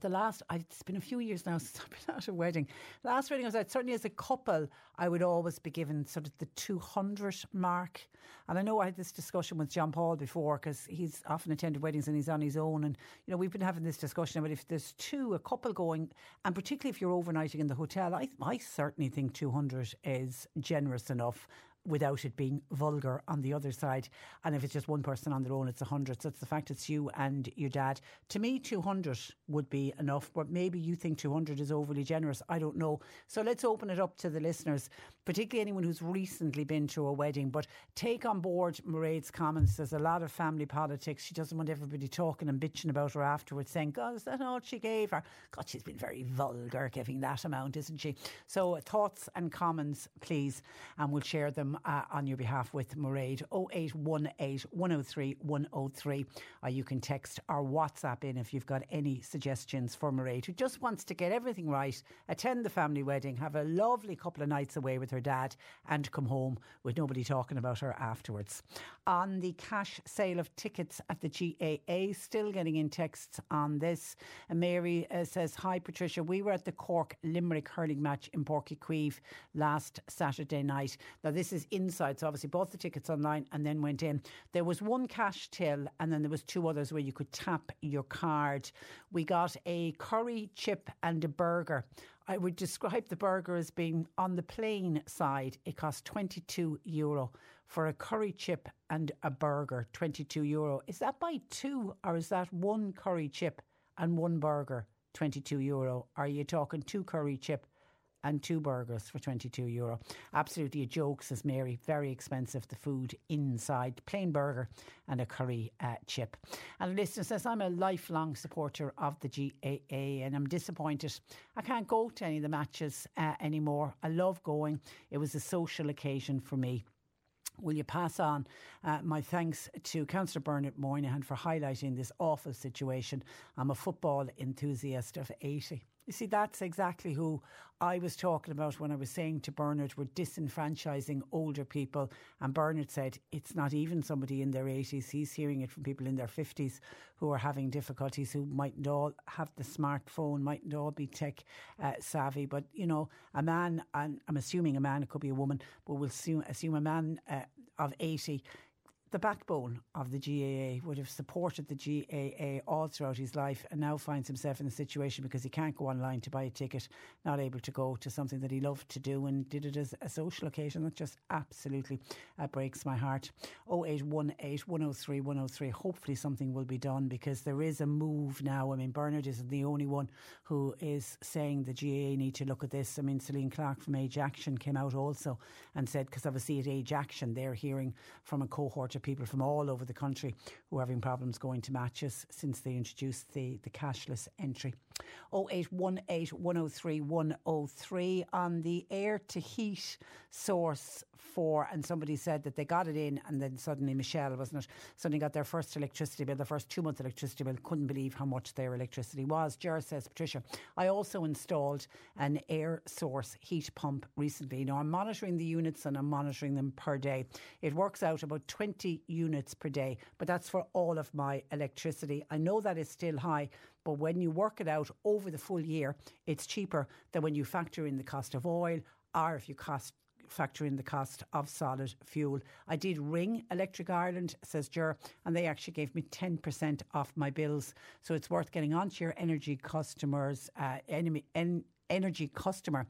the last, it's been a few years now (laughs) since I've been at a wedding. Last wedding I was at, certainly as a couple, I would always be given sort of the 200 mark. And I know I had this discussion with John Paul before because he's often attended weddings and he's on his own. And, you know, we've been having this discussion about if there's two, a couple going, and particularly if you're overnighting in the hotel, I, I certainly think 200 is generous enough without it being vulgar on the other side. And if it's just one person on their own, it's 100. So it's the fact it's you and your dad. To me, 200 would be enough, but maybe you think 200 is overly generous. I don't know. So let's open it up to the listeners, particularly anyone who's recently been to a wedding. But take on board Mairead's comments. There's a lot of family politics. She doesn't want everybody talking and bitching about her afterwards, saying, God, is that all she gave her? God, she's been very vulgar giving that amount, isn't she? So thoughts and comments, please, and we'll share them uh, on your behalf with Mairead 0818 103 103. Or you can text or WhatsApp in if you've got any suggestions for Mairead, who just wants to get everything right, attend the family wedding, have a lovely couple of nights away with her dad, and come home with nobody talking about her afterwards. On the cash sale of tickets at the GAA, still getting in texts on this. Mary uh, says, Hi Patricia, we were at the Cork Limerick hurling match in Uí last Saturday night. Now, this is inside, so obviously bought the tickets online and then went in. There was one cash till, and then there was two others where you could tap your card. We got a curry chip and a burger. I would describe the burger as being on the plain side. It cost 22 euro for a curry chip and a burger. 22 euro. Is that by two or is that one curry chip and one burger? 22 euro. Are you talking two curry chip and two burgers for 22 euro. Absolutely a joke, says Mary. Very expensive, the food inside. Plain burger and a curry uh, chip. And a listener says, I'm a lifelong supporter of the GAA and I'm disappointed. I can't go to any of the matches uh, anymore. I love going. It was a social occasion for me. Will you pass on uh, my thanks to Councillor Bernard Moynihan for highlighting this awful situation? I'm a football enthusiast of 80. You see, that's exactly who I was talking about when I was saying to Bernard, we're disenfranchising older people. And Bernard said, it's not even somebody in their 80s. He's hearing it from people in their 50s who are having difficulties, who mightn't all have the smartphone, mightn't all be tech uh, savvy. But, you know, a man, and I'm assuming a man, it could be a woman, but we'll assume, assume a man uh, of 80 the backbone of the GAA, would have supported the GAA all throughout his life and now finds himself in a situation because he can't go online to buy a ticket, not able to go to something that he loved to do and did it as a social occasion. That just absolutely uh, breaks my heart. 0818 103 103. Hopefully something will be done because there is a move now. I mean, Bernard isn't the only one who is saying the GAA need to look at this. I mean, Celine Clarke from Age Action came out also and said, because obviously at Age Action they're hearing from a cohort of people from all over the country who are having problems going to matches since they introduced the, the cashless entry. 0818 103 103 on the air to heat source for, and somebody said that they got it in, and then suddenly Michelle, wasn't it? Suddenly got their first electricity bill, the first two months electricity bill, couldn't believe how much their electricity was. Ger says, Patricia, I also installed an air source heat pump recently. Now I'm monitoring the units and I'm monitoring them per day. It works out about 20 units per day, but that's for all of my electricity. I know that is still high, but when you work it out over the full year, it's cheaper than when you factor in the cost of oil or if you cost factor in the cost of solid fuel. I did ring Electric Ireland, says Ger, and they actually gave me 10% off my bills. So it's worth getting onto your energy customers, uh, enemy, en- energy customer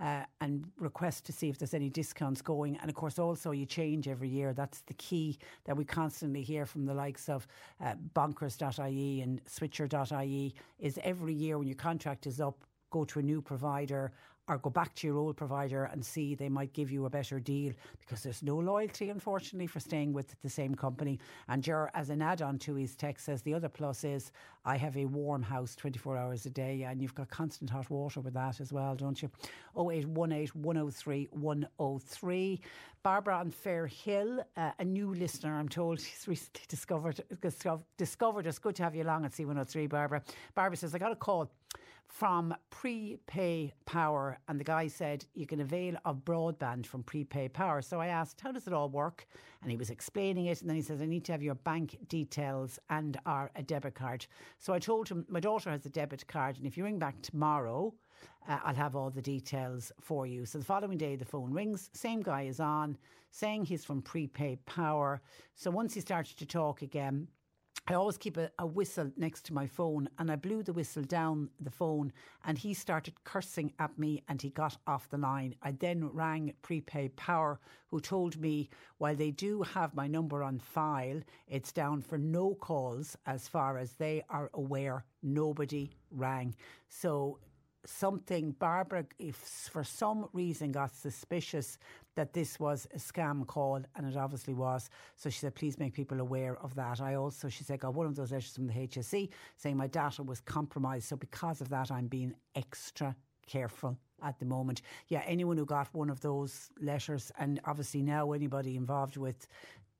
uh, and request to see if there's any discounts going. And of course, also you change every year. That's the key that we constantly hear from the likes of uh, bonkers.ie and switcher.ie is every year when your contract is up, go to a new provider or go back to your old provider and see they might give you a better deal because there's no loyalty, unfortunately, for staying with the same company. And Ger, as an add on to his text, says the other plus is I have a warm house 24 hours a day and you've got constant hot water with that as well, don't you? 0818 103 103. Barbara on Fair Hill, uh, a new listener, I'm told (laughs) she's recently discovered, discovered us. Good to have you along at C103, Barbara. Barbara says, I got a call from prepay power and the guy said you can avail of broadband from prepay power so i asked how does it all work and he was explaining it and then he says i need to have your bank details and our a debit card so i told him my daughter has a debit card and if you ring back tomorrow uh, I'll have all the details for you. So the following day, the phone rings. Same guy is on, saying he's from Prepay Power. So once he started to talk again, I always keep a, a, whistle next to my phone and I blew the whistle down the phone and he started cursing at me and he got off the line. I then rang Prepay Power who told me while they do have my number on file, it's down for no calls as far as they are aware. Nobody rang. So something Barbara, if for some reason got suspicious that this was a scam call, and it obviously was. So she said, please make people aware of that. I also, she said, got one of those letters from the HSE saying my data was compromised. So because of that, I'm being extra careful at the moment. Yeah, anyone who got one of those letters, and obviously now anybody involved with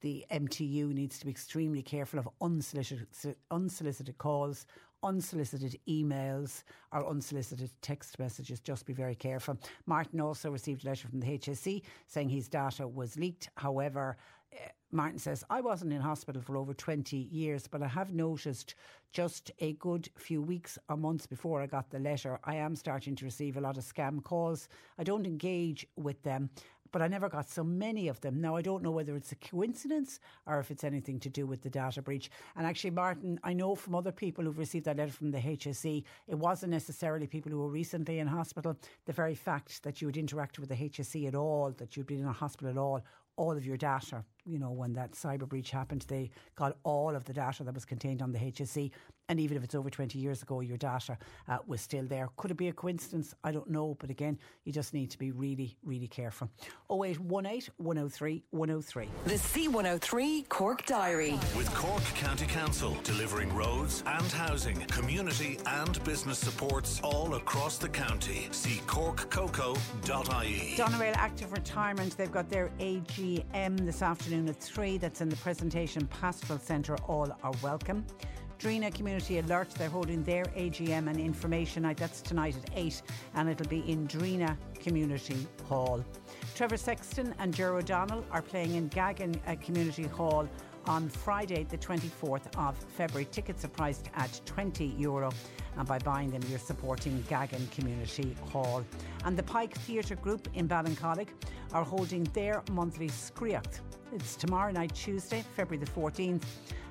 the MTU needs to be extremely careful of unsolicited, unsolicited calls, unsolicited emails or unsolicited text messages. Just be very careful. Martin also received a letter from the HSE saying his data was leaked. However, uh, Martin says, I wasn't in hospital for over 20 years, but I have noticed just a good few weeks or months before I got the letter, I am starting to receive a lot of scam calls. I don't engage with them but I never got so many of them. Now, I don't know whether it's a coincidence or if it's anything to do with the data breach. And actually, Martin, I know from other people who've received that letter from the HSE, it wasn't necessarily people who were recently in hospital. The very fact that you had interacted with the HSE at all, that you'd been in a hospital at all, all of your data you know, when that cyber breach happened, they got all of the data that was contained on the HSE. And even if it's over 20 years ago, your data uh, was still there. Could it be a coincidence? I don't know. But again, you just need to be really, really careful. 0818 103 103. The C103 Cork Diary. With Cork County Council delivering roads and housing, community and business supports all across the county. See corkcoco.ie. Doneraile Active Retirement, they've got their AGM this afternoon at 3. That's in the Presentation Pastoral Centre. All are welcome. Drinagh Community Alert, they're holding their AGM and information night. That's tonight at 8 and it'll be in Drinagh Community Hall. Trevor Sexton and Ger O'Donnell are playing in Gagan uh, Community Hall on Friday, the 24th of February. Tickets are priced at 20 euro, and by buying them, you're supporting Gagan Community Hall. And the Pike Theatre Group in Ballincollig are holding their monthly Scoraíocht. It's tomorrow night, Tuesday, February the 14th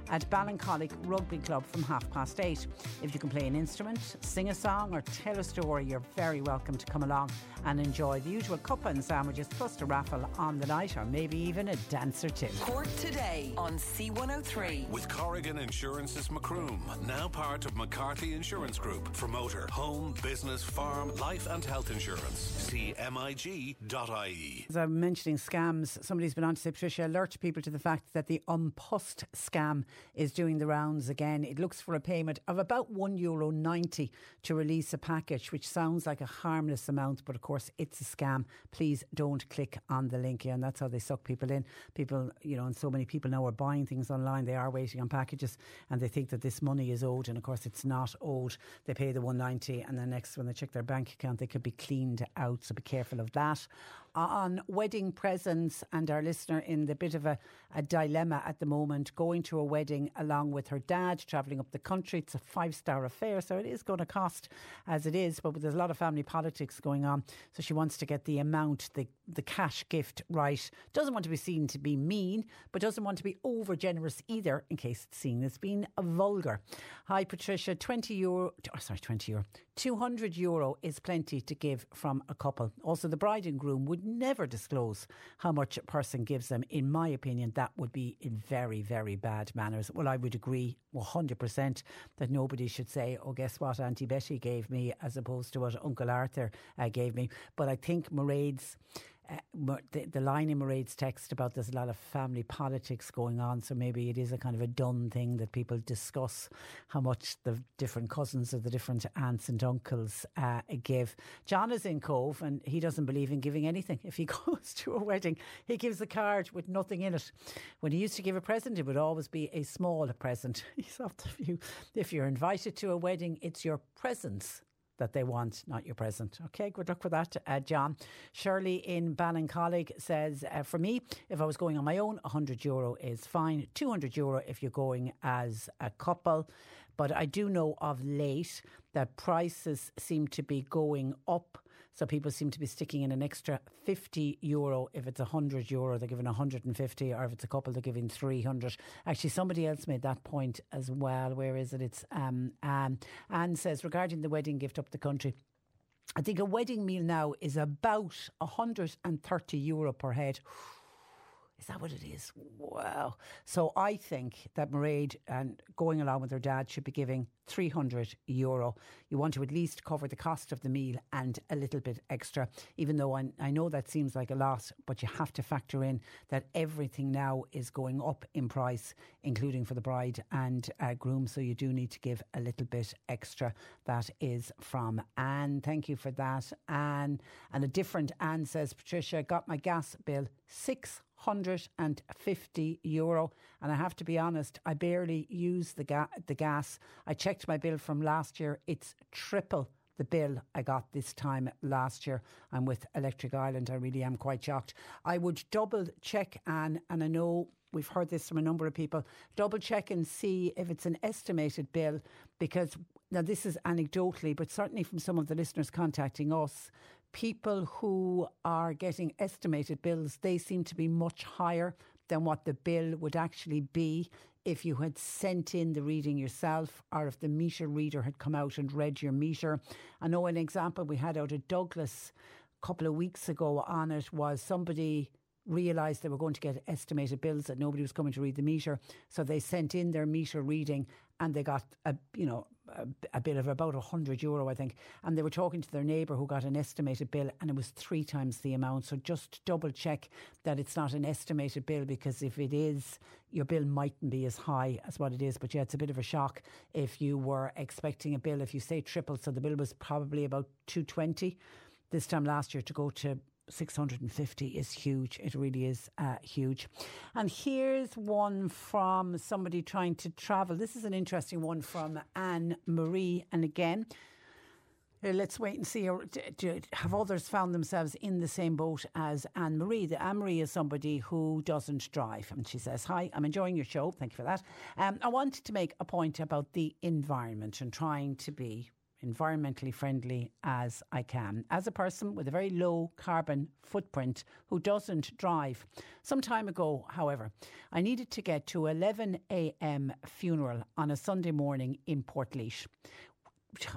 at Ballincollig Rugby Club from half past eight. If you can play an instrument, sing a song, or tell a story, you're very welcome to come along and enjoy the usual cuppa and sandwiches plus a raffle on the night, or maybe even a dance or two. Cork today on C103. With Corrigan Insurance's Macroom, now part of McCarthy Insurance Group for motor, home, business, farm, life and health insurance. See MIG.ie. As I'm mentioning scams, somebody's been on to say, Patricia, alert people to the fact that the An Post scam is doing the rounds again. It looks for a payment of about one euro ninety to release a package, which sounds like a harmless amount, but of course it's a scam. Please don't click on the link, yeah, and that's how they suck people in. People, you know, and so many people now are buying things online. They are waiting on packages, and they think that this money is owed, and of course it's not owed. They pay the one ninety, and the next when they check their bank account, they could be cleaned out. So be careful of that on wedding presents and our listener in the bit of a, a dilemma at the moment, going to a wedding along with her dad, travelling up the country. It's a five star affair, so it is going to cost as it is, but there's a lot of family politics going on. So she wants to get the amount, the, the cash gift right. Doesn't want to be seen to be mean, but doesn't want to be over generous either, in case it's seen as being vulgar. Hi, Patricia. 20 euro, oh, sorry, 20 euro. 200 euro is plenty to give from a couple. Also, the bride and groom would never disclose how much a person gives them. In my opinion, that would be in very, very bad manners. Well, I would agree 100% that nobody should say, oh, guess what, Auntie Betty gave me, as opposed to what Uncle Arthur uh, gave me. But I think Mairead's uh, the, the line in Mairead's text about there's a lot of family politics going on, so maybe it is a kind of a done thing that people discuss how much the different cousins or the different aunts and uncles uh, give. John is in Cobh and he doesn't believe in giving anything. If he (laughs) goes to a wedding, he gives a card with nothing in it. When he used to give a present, it would always be a small present. (laughs) He's the view. If you're invited to a wedding, it's your presence that they want, not your present. Okay, good luck with that, uh, John. Shirley in Ballincollig says, uh, for me, if I was going on my own, 100 euro is fine. 200 euro if you're going as a couple. But I do know of late that prices seem to be going up so people seem to be sticking in an extra 50 euro. If it's 100 euro, they're giving 150, or if it's a couple, they're giving 300. Actually, somebody else made that point as well. Where is it? It's um, Anne. Anne says, regarding the wedding gift up the country, I think a wedding meal now is about 130 euro per head. Is that what it is? Wow. So I think that Mairead and going along with her dad should be giving 300 euro. You want to at least cover the cost of the meal and a little bit extra, even though I, I know that seems like a lot, but you have to factor in that everything now is going up in price, including for the bride and uh, groom. So you do need to give a little bit extra. That is from Anne. Thank you for that, Anne. And a different Anne says, Patricia, got my gas bill six 150 euro. And I have to be honest, I barely use the, ga- the gas. I checked my bill from last year, it's triple the bill I got this time last year. I'm with Electric Ireland. I really am quite shocked. I would double check, Anne, and I know we've heard this from a number of people, double check and see if it's an estimated bill because now this is anecdotally, but certainly from some of the listeners contacting us, people who are getting estimated bills, they seem to be much higher than what the bill would actually be if you had sent in the reading yourself or if the meter reader had come out and read your meter. I know an example we had out of Douglas a couple of weeks ago on it was somebody realised they were going to get estimated bills that nobody was coming to read the meter, so they sent in their meter reading and they got a you know a, bill of about 100 euro I think. And they were talking to their neighbour who got an estimated bill and it was three times the amount. So just double check that it's not an estimated bill because if it is your bill mightn't be as high as what it is. But yeah it's a bit of a shock if you were expecting a bill if you say triple. So the bill was probably about 220 this time last year to go to 650 is huge. It really is uh, huge. And here's one from somebody trying to travel. This is an interesting one from Anne Marie. And again, uh, let's wait and see. Have others found themselves in the same boat as Anne Marie? The Anne Marie is somebody who doesn't drive, and she says, "Hi, I'm enjoying your show. Thank you for that. Um, I wanted to make a point about the environment and trying to be environmentally friendly as I can. As a person with a very low carbon footprint who doesn't drive. Some time ago, however, I needed to get to 11 a.m. funeral on a Sunday morning in Portlaoise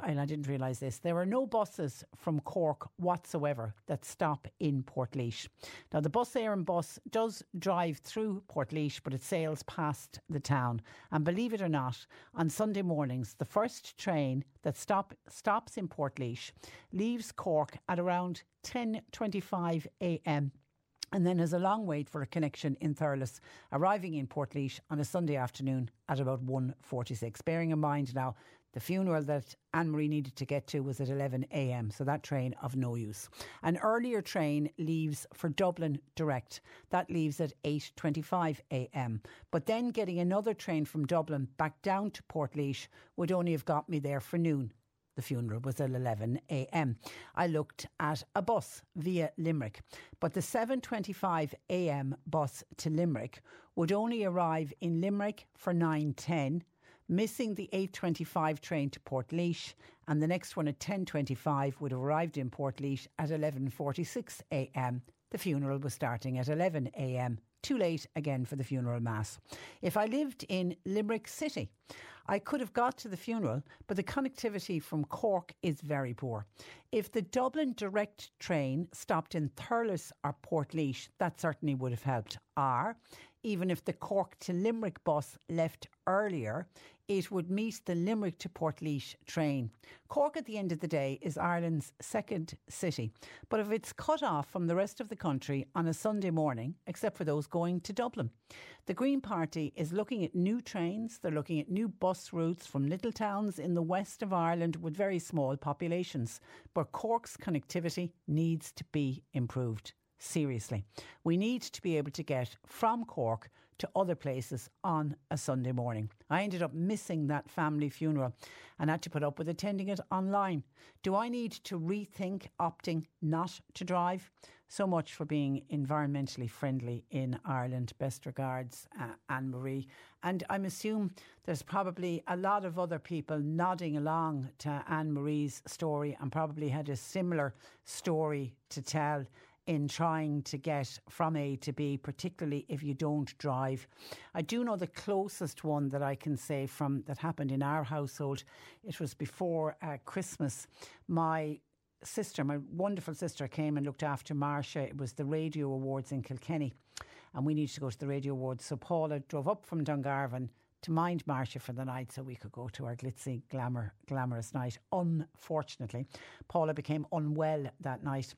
and I didn't realise this, there are no buses from Cork whatsoever that stop in Portlaoise. Now, the Bus Éireann bus does drive through Portlaoise, but it sails past the town. And believe it or not, on Sunday mornings, the first train that stop, stops in Portlaoise leaves Cork at around 10.25 a.m and then has a long wait for a connection in Thurles, arriving in Portlaoise on a Sunday afternoon at about 1.46. Bearing in mind now the funeral that Anne Marie needed to get to was at 11 a.m., so that train of no use. An earlier train leaves for Dublin direct. That leaves at 8:25 a.m. But then getting another train from Dublin back down to Portlaoise would only have got me there for noon. The funeral was at 11 a.m. I looked at a bus via Limerick, but the 7:25 a.m. bus to Limerick would only arrive in Limerick for 9:10 missing the 8.25 train to Portlaoise and the next one at 10.25 would have arrived in Portlaoise at 11.46am. The funeral was starting at 11am. Too late again for the funeral mass. If I lived in Limerick City, I could have got to the funeral, but the connectivity from Cork is very poor. If the Dublin direct train stopped in Thurles or Portlaoise, that certainly would have helped. Or even if the Cork to Limerick bus left earlier, it would meet the Limerick to Portlaoise train. Cork, at the end of the day, is Ireland's second city. But if it's cut off from the rest of the country on a Sunday morning, except for those going to Dublin, the Green Party is looking at new trains, they're looking at new bus routes from little towns in the west of Ireland with very small populations. But Cork's connectivity needs to be improved seriously. We need to be able to get from Cork to other places on a Sunday morning. I ended up missing that family funeral and had to put up with attending it online. Do I need to rethink opting not to drive? So much for being environmentally friendly in Ireland. Best regards, uh, Anne Marie. And I'm assuming there's probably a lot of other people nodding along to Anne Marie's story and probably had a similar story to tell in trying to get from A to B, particularly if you don't drive. I do know the closest one that I can say from that happened in our household. It was before uh, Christmas. My sister, my wonderful sister, came and looked after Marcia. It was the Radio Awards in Kilkenny, and we needed to go to the Radio Awards. So Paula drove up from Dungarvan to mind Marcia for the night so we could go to our glitzy, glamour, glamorous night. Unfortunately, Paula became unwell that night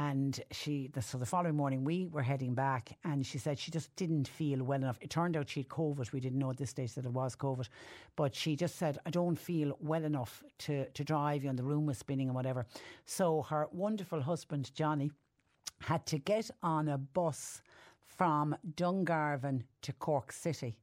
and she, the, so the following morning, we were heading back, and she said she just didn't feel well enough. It turned out she'd COVID. We didn't know at this stage that it was COVID, but she just said, "I don't feel well enough to to drive." You the room was spinning and whatever. So her wonderful husband Johnny had to get on a bus from Dungarvan to Cork City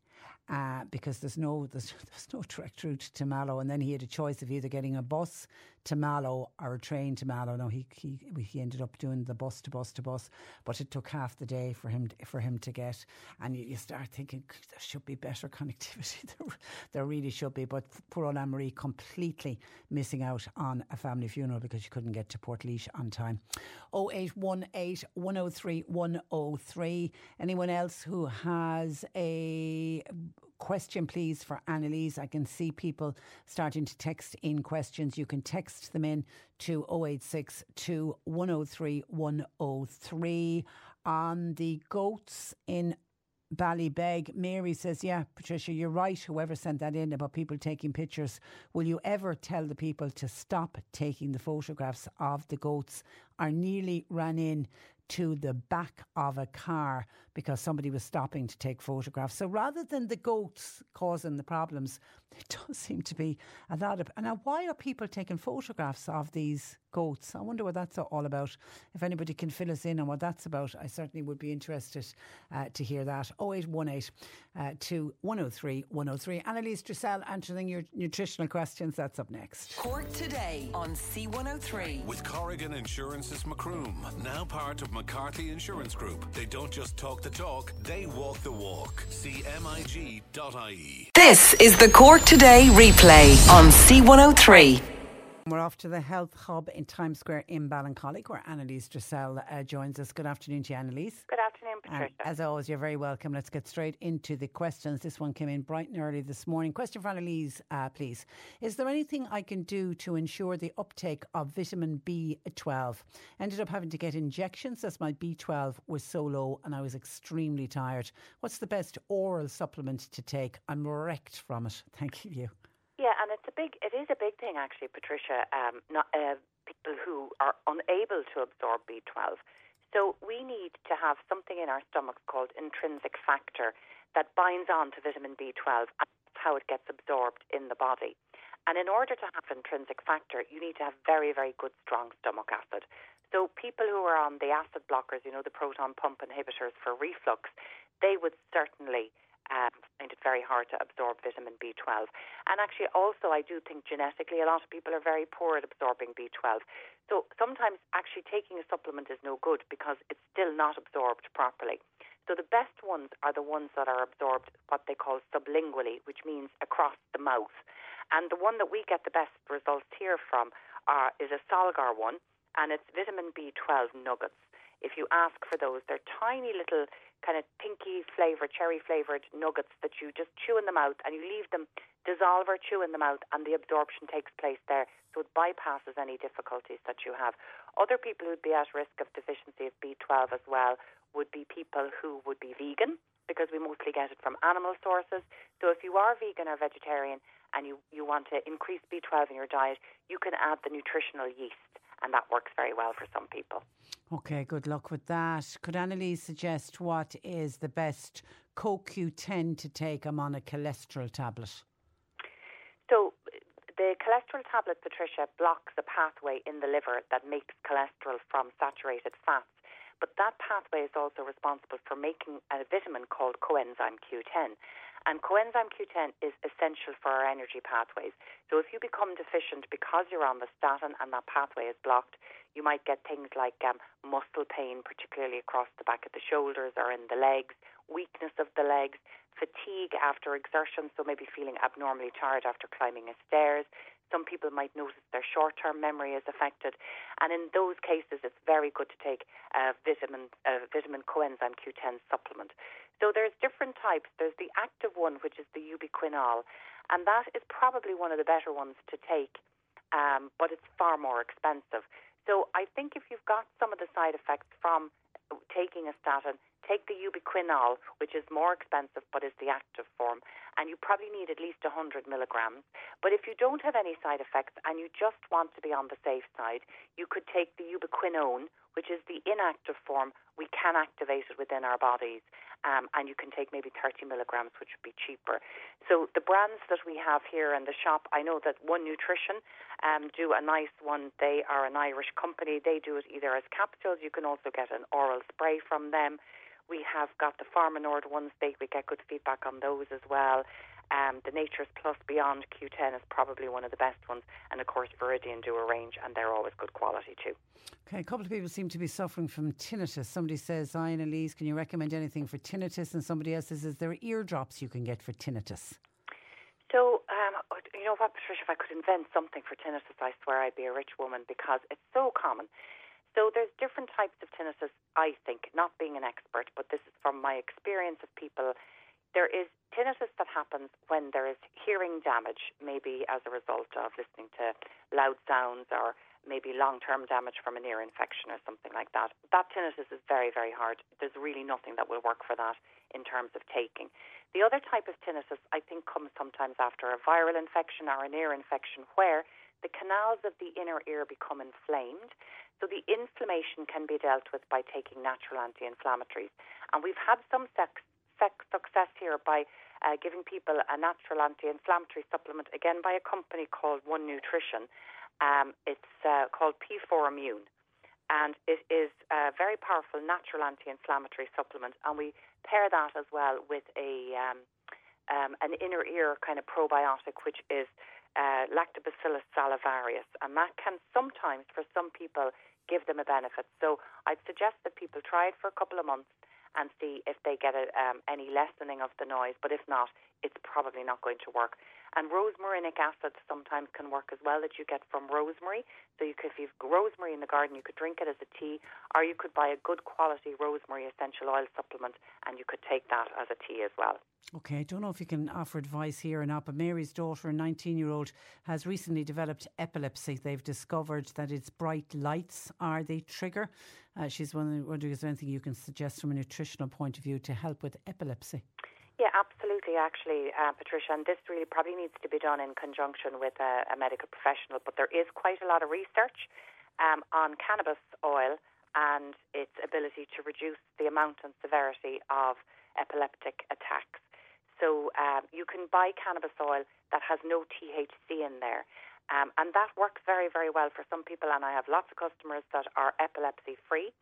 uh, because there's no there's, (laughs) there's no direct route to Mallow, and then he had a choice of either getting a bus to Mallow or a train to Mallow. No, he he he ended up doing the bus to bus to bus, but it took half the day for him for him to get. And you, you start thinking there should be better (laughs) connectivity. there, there really should be. But poor old Anne Marie completely missing out on a family funeral because she couldn't get to Portlaoise on time. 0818 103 103. Anyone else who has a question, please, for Annalise. I can see people starting to text in questions. You can text them in to 086 103 103. on the goats in Ballybeg. Mary says, Yeah, Patricia, you're right. Whoever sent that in about people taking pictures, will you ever tell the people to stop taking the photographs of the goats? Are nearly ran in to the back of a car because somebody was stopping to take photographs. So rather than the goats causing the problems, (laughs) it does seem to be a lot of. And now, why are people taking photographs of these goats? I wonder what that's all about. If anybody can fill us in on what that's about, I certainly would be interested uh, to hear that. 0818 uh, to 103 103. Annalise Dressel answering your nutritional questions. That's up next. Cork today on C103. With Corrigan Insurance's Macroom, now part of McCarthy Insurance Group. They don't just talk the talk, they walk the walk. CMIG.ie. This is the Cork Today replay on C103. We're off to the Health Hub in Times Square in Ballincollig, where Annalise Dressel uh, joins us. Good afternoon to you, Annalise. Good afternoon, Patricia. And as always, you're very welcome. Let's get straight into the questions. This one came in bright and early this morning. Question for Annalise, uh, please. Is there anything I can do to ensure the uptake of vitamin B12? Ended up having to get injections as my B12 was so low and I was extremely tired. What's the best oral supplement to take? I'm wrecked from it. (laughs) Thank you. Yeah, and it's a big, it is a big thing actually, Patricia. Um, not uh, people who are unable to absorb B12. So we need to have something in our stomachs called intrinsic factor that binds on to vitamin B12. And that's how it gets absorbed in the body. And in order to have intrinsic factor, you need to have very, very good, strong stomach acid. So people who are on the acid blockers, you know, the proton pump inhibitors for reflux, they would certainly um, find it very hard to absorb vitamin B12. And actually, also, I do think genetically, a lot of people are very poor at absorbing B12. So sometimes actually taking a supplement is no good because it's still not absorbed properly. So the best ones are the ones that are absorbed what they call sublingually, which means across the mouth. And the one that we get the best results here from are, is a Solgar one, and it's vitamin B12 nuggets. If you ask for those, they're tiny little kind of pinky flavoured, cherry flavoured nuggets that you just chew in the mouth and you leave them dissolve or chew in the mouth and the absorption takes place there. So it bypasses any difficulties that you have. Other people who'd be at risk of deficiency of B12 as well would be people who would be vegan because we mostly get it from animal sources. So if you are vegan or vegetarian and you, you want to increase B12 in your diet, you can add the nutritional yeast and that works very well for some people. Okay, good luck with that. Could Annalise suggest what is the best CoQ10 to take? I'm on a cholesterol tablet. So, the cholesterol tablet, Patricia, blocks a pathway in the liver that makes cholesterol from saturated fats. But that pathway is also responsible for making a vitamin called coenzyme Q10. And coenzyme Q10 is essential for our energy pathways. So if you become deficient because you're on the statin and that pathway is blocked, you might get things like um, muscle pain, particularly across the back of the shoulders or in the legs, weakness of the legs, fatigue after exertion, so maybe feeling abnormally tired after climbing a stairs. Some people might notice their short term memory is affected. And in those cases, it's very good to take a vitamin, a vitamin coenzyme Q10 supplement. So there's different types. There's the active one, which is the ubiquinol, and that is probably one of the better ones to take, um, but it's far more expensive. So I think if you've got some of the side effects from taking a statin, take the ubiquinol, which is more expensive but is the active form, and you probably need at least 100 milligrams. But if you don't have any side effects and you just want to be on the safe side, you could take the ubiquinone, which is the inactive form. We can activate it within our bodies, um, and you can take maybe 30 milligrams, which would be cheaper. So the brands that we have here in the shop, I know that One Nutrition um, do a nice one. They are an Irish company. They do it either as capsules. You can also get an oral spray from them. We have got the Pharma Nord ones. They, we get good feedback on those as well. Um, the Nature's Plus Beyond Q10 is probably one of the best ones, and of course Viridian do a range, and they're always good quality too. Okay, a couple of people seem to be suffering from tinnitus. Somebody says, "I Annalise, can you recommend anything for tinnitus?" And somebody else says, "Is there eardrops you can get for tinnitus?" So, um, you know what, Patricia, if I could invent something for tinnitus, I swear I'd be a rich woman because it's so common. So there's different types of tinnitus, I think, not being an expert, but this is from my experience of people there is tinnitus that happens when there is hearing damage, maybe as a result of listening to loud sounds or maybe long-term damage from an ear infection or something like that. That tinnitus is very, very hard. There's really nothing that will work for that in terms of taking. The other type of tinnitus, I think, comes sometimes after a viral infection or an ear infection where the canals of the inner ear become inflamed. So the inflammation can be dealt with by taking natural anti-inflammatories. And we've had some sex success here by uh, giving people a natural anti-inflammatory supplement, again by a company called One Nutrition. Um, it's uh, called P4 Immune. And it is a very powerful natural anti-inflammatory supplement. And we pair that as well with a um, um, an inner ear kind of probiotic, which is uh, Lactobacillus salivarius, and that can sometimes, for some people, give them a benefit. So I'd suggest that people try it for a couple of months and see if they get a, um, any lessening of the noise. But if not, it's probably not going to work. And rosmarinic acid sometimes can work as well that you get from rosemary. So you could, if you've rosemary in the garden, you could drink it as a tea, or you could buy a good quality rosemary essential oil supplement and you could take that as a tea as well. Okay, I don't know if you can offer advice here or not, but Mary's daughter, a 19 year old, has recently developed epilepsy. They've discovered that it's bright lights are the trigger. Uh, she's wondering, wondering, is there anything you can suggest from a nutritional point of view to help with epilepsy? Yeah, absolutely, actually, uh, Patricia. And this really probably needs to be done in conjunction with a, a medical professional. But there is quite a lot of research um, on cannabis oil and its ability to reduce the amount and severity of epileptic attacks. So um, you can buy cannabis oil that has no THC in there. Um, and that works very, very well for some people. And I have lots of customers that are epilepsy free.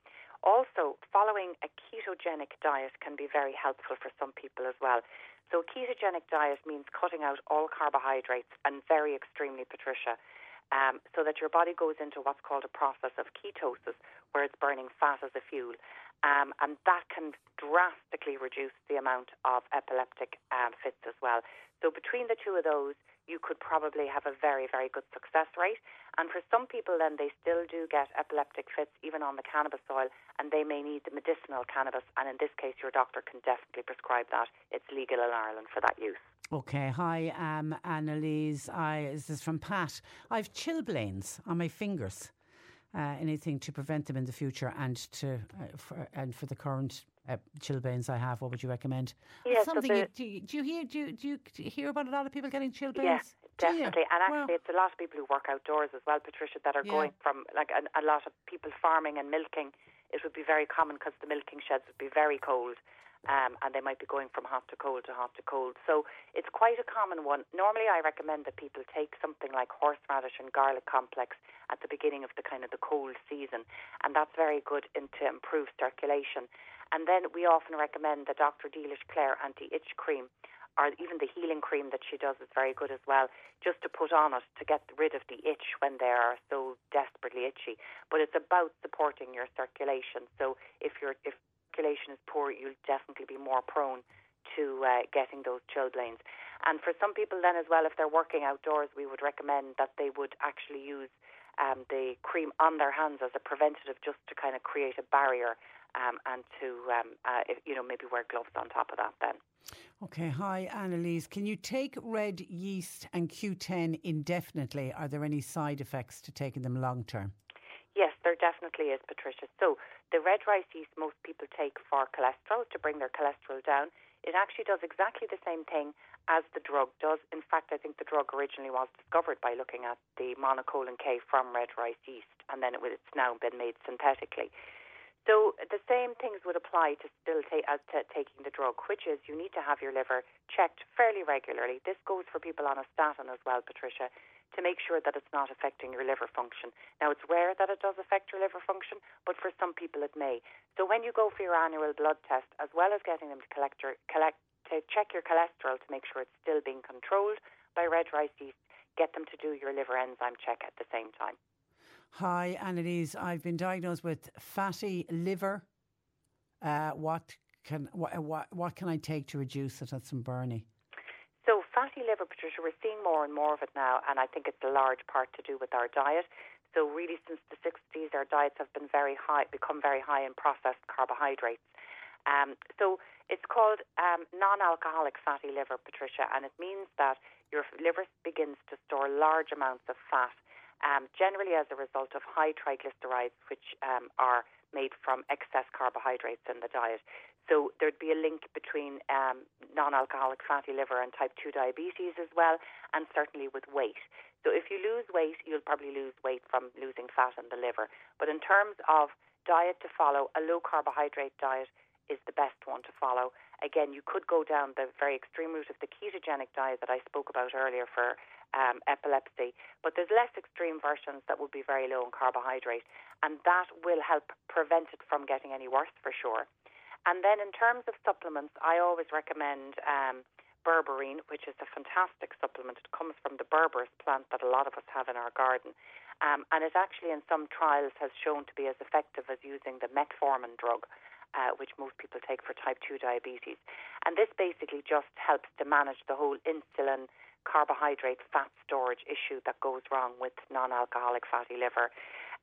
Also, following a ketogenic diet can be very helpful for some people as well. So, a ketogenic diet means cutting out all carbohydrates and very extremely, Patricia, um, so that your body goes into what's called a process of ketosis, where it's burning fat as a fuel. Um, and that can drastically reduce the amount of epileptic um, fits as well. So between the two of those, you could probably have a very, very good success rate. And for some people, then they still do get epileptic fits even on the cannabis oil, and they may need the medicinal cannabis. And in this case, your doctor can definitely prescribe that. It's legal in Ireland for that use. Okay, hi, um, Annalise. I, this is from Pat. I've chilblains on my fingers uh, anything to prevent them in the future and to uh, for, and for the current uh, chilblains I have, what would you recommend? Yes, something. so you, do, you, do, you hear? Do you, do you hear about a lot of people getting chilblains? Yes, definitely. And actually, well, it's a lot of people who work outdoors as well, Patricia, that are yeah. going from like a, a lot of people farming and milking. It would be very common because the milking sheds would be very cold um, and they might be going from hot to cold to hot to cold. So it's quite a common one. Normally, I recommend that people take something like horseradish and garlic complex at the beginning of the kind of the cold season, and that's very good in, to improve circulation. And then we often recommend the Dr. Delish Clare anti-itch cream or even the healing cream that she does is very good as well, just to put on it to get rid of the itch when they are so desperately itchy. But it's about supporting your circulation. So if you're if circulation is poor, you'll definitely be more prone to uh, getting those chilblains. And for some people, then as well, if they're working outdoors, we would recommend that they would actually use um, the cream on their hands as a preventative, just to kind of create a barrier, um, and to um, uh, you know maybe wear gloves on top of that. Then. Okay, hi Annalise. Can you take red yeast and Q10 indefinitely? Are there any side effects to taking them long term? Yes, there definitely is, Patricia. So the red rice yeast most people take for cholesterol to bring their cholesterol down. It actually does exactly the same thing as the drug does. In fact, I think the drug originally was discovered by looking at the monacolin K from red rice yeast, and then it was, it's now been made synthetically. So the same things would apply to still ta- uh, as to taking the drug, which is you need to have your liver checked fairly regularly. This goes for people on a statin as well, Patricia to make sure that it's not affecting your liver function. Now, it's rare that it does affect your liver function, but for some people it may. So when you go for your annual blood test, as well as getting them to collect your, collect, to check your cholesterol to make sure it's still being controlled by red rice yeast, get them to do your liver enzyme check at the same time. Hi, Annalise. I've been diagnosed with fatty liver. Uh, what can what, what, what can I take to reduce it at St Bernie? So fatty liver, Patricia, we're seeing more and more of it now, and I think it's a large part to do with our diet. So really, since the 60s, our diets have been very high, become very high in processed carbohydrates. Um, so it's called um, non-alcoholic fatty liver, Patricia, and it means that your liver begins to store large amounts of fat, um, generally as a result of high triglycerides, which um, are made from excess carbohydrates in the diet. So there'd be a link between um, non-alcoholic fatty liver and type 2 diabetes as well, and certainly with weight. So if you lose weight, you'll probably lose weight from losing fat in the liver. But in terms of diet to follow, a low carbohydrate diet is the best one to follow. Again, you could go down the very extreme route of the ketogenic diet that I spoke about earlier for um, epilepsy, but there's less extreme versions that will be very low in carbohydrate, and that will help prevent it from getting any worse for sure. And then in terms of supplements, I always recommend um, berberine, which is a fantastic supplement. It comes from the berberis plant that a lot of us have in our garden. Um, and it actually, in some trials, has shown to be as effective as using the metformin drug, uh, which most people take for type 2 diabetes. And this basically just helps to manage the whole insulin, carbohydrate, fat storage issue that goes wrong with non alcoholic fatty liver.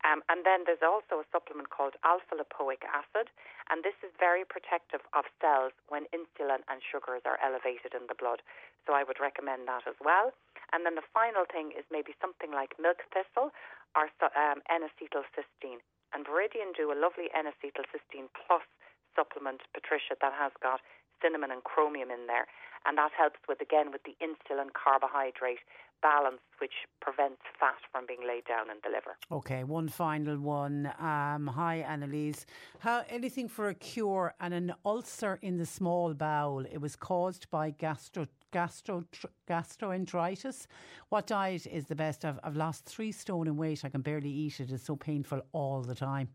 Um, and then there's also a supplement called alpha lipoic acid, and this is very protective of cells when insulin and sugars are elevated in the blood. So I would recommend that as well. And then the final thing is maybe something like milk thistle or um, N-acetylcysteine. And Viridian do a lovely N-acetylcysteine plus supplement, Patricia, that has got cinnamon and chromium in there. And that helps with, again, with the insulin carbohydrate balance, which prevents fat from being laid down in the liver. Okay, one final one. Um, hi, Annalise. How, anything for a cure and an ulcer in the small bowel? It was caused by gastro gastro gastroenteritis. What diet is the best? I've, I've lost three stone in weight. I can barely eat it. It's so painful all the time.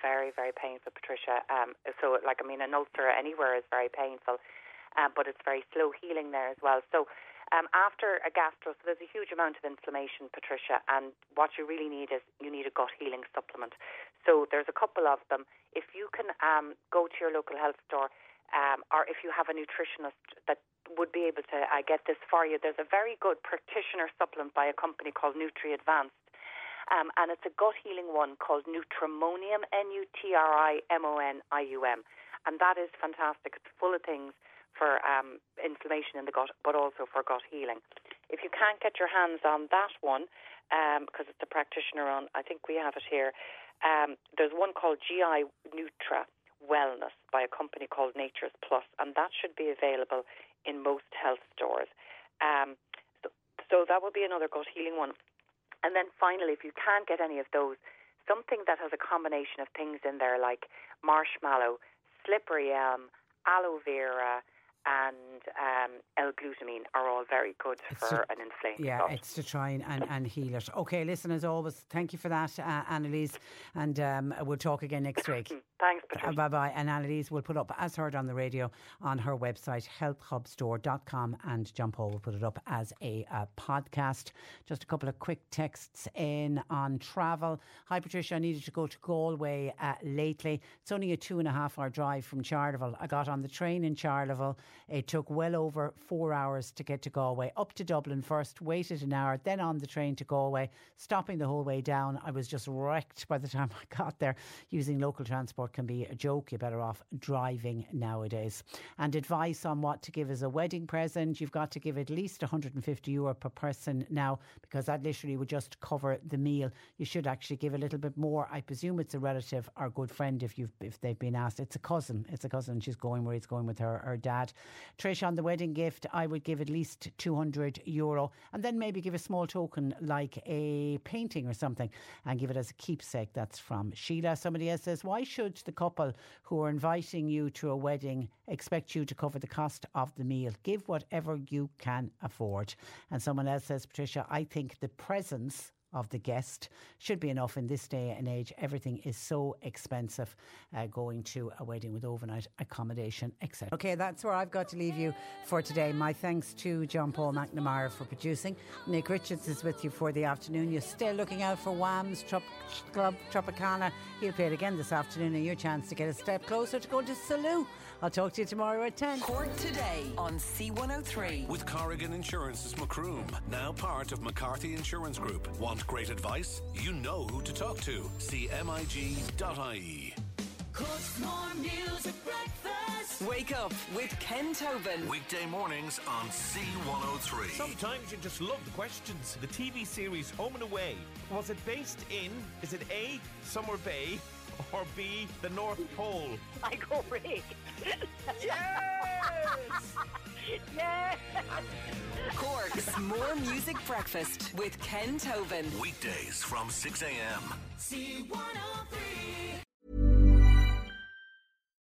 Very, very painful, Patricia. Um, so, like, I mean, an ulcer anywhere is very painful, uh, but it's very slow healing there as well. So, um, after a gastro, so there's a huge amount of inflammation, Patricia, and what you really need is you need a gut healing supplement. So there's a couple of them. If you can um, go to your local health store, um, or if you have a nutritionist that would be able to uh, get this for you, there's a very good practitioner supplement by a company called Nutri Advanced. Um, and it's a gut healing one called Nutrimonium, N U T R I M O N I U M. And that is fantastic. It's full of things for um, inflammation in the gut, but also for gut healing. If you can't get your hands on that one, um, because it's a practitioner on, I think we have it here. Um, there's one called GI Nutra Wellness by a company called Nature's Plus, and that should be available in most health stores. Um, so, so that would be another gut healing one. And then finally, if you can't get any of those, something that has a combination of things in there like marshmallow, slippery elm, aloe vera, and um, L-glutamine are all very good it's for to, an inflamed Yeah, gut. it's to try and, and, and, heal it. Okay, listen, as always, thank you for that, uh, Annalise, and um, we'll talk again next week. (laughs) Thanks, uh, bye bye. And Annalise will put up, as heard on the radio, on her website, healthhubstore.com, and John Paul will put it up as a uh, podcast. Just a couple of quick texts in on travel. Hi, Patricia, I needed to go to Galway uh, lately. It's only a two and a half hour drive from Charleville. I got on the train in Charleville it took well over four hours to get to Galway, up to Dublin first, waited an hour, then on the train to Galway, stopping the whole way down. I was just wrecked by the time (laughs) I got there. Using local transport can be a joke. You're better off driving nowadays. And advice on what to give as a wedding present you've got to give at least 150 euro per person now because that literally would just cover the meal. You should actually give a little bit more. I presume it's a relative or good friend if you've if they've been asked. It's a cousin. It's a cousin. She's going where he's going with her her dad. Trish, on the wedding gift, I would give at least 200 euro and then maybe give a small token like a painting or something and give it as a keepsake. That's from Sheila. Somebody else says, Why should the couple who are inviting you to a wedding expect you to cover the cost of the meal? Give whatever you can afford. And someone else says, Patricia, I think the presence of the guest should be enough in this day and age. Everything is so expensive uh, going to a wedding with overnight accommodation, etc. Okay, that's where I've got to leave you for today. My thanks to John Paul McNamara for producing. Nick Richards is with you for the afternoon. You're still looking out for Wham's Trop- Club Tropicana. He'll play it again this afternoon, and your chance to get a step closer to going to Salou. I'll talk to you tomorrow at 10. Cork today on C103. With Corrigan Insurance's Macroom, now part of McCarthy Insurance Group. Want great advice? You know who to talk to. CMIG.ie. Cork's more music breakfast. Wake up with Ken Tobin. Weekday mornings on C103. Sometimes you just love the questions. The TV series Home and Away. Was it based in, is it A, Summer Bay, or B, the North Pole? I go Ray. Yes! (laughs) yes! Cork's More Music Breakfast with Ken Tobin. Weekdays from 6 a.m.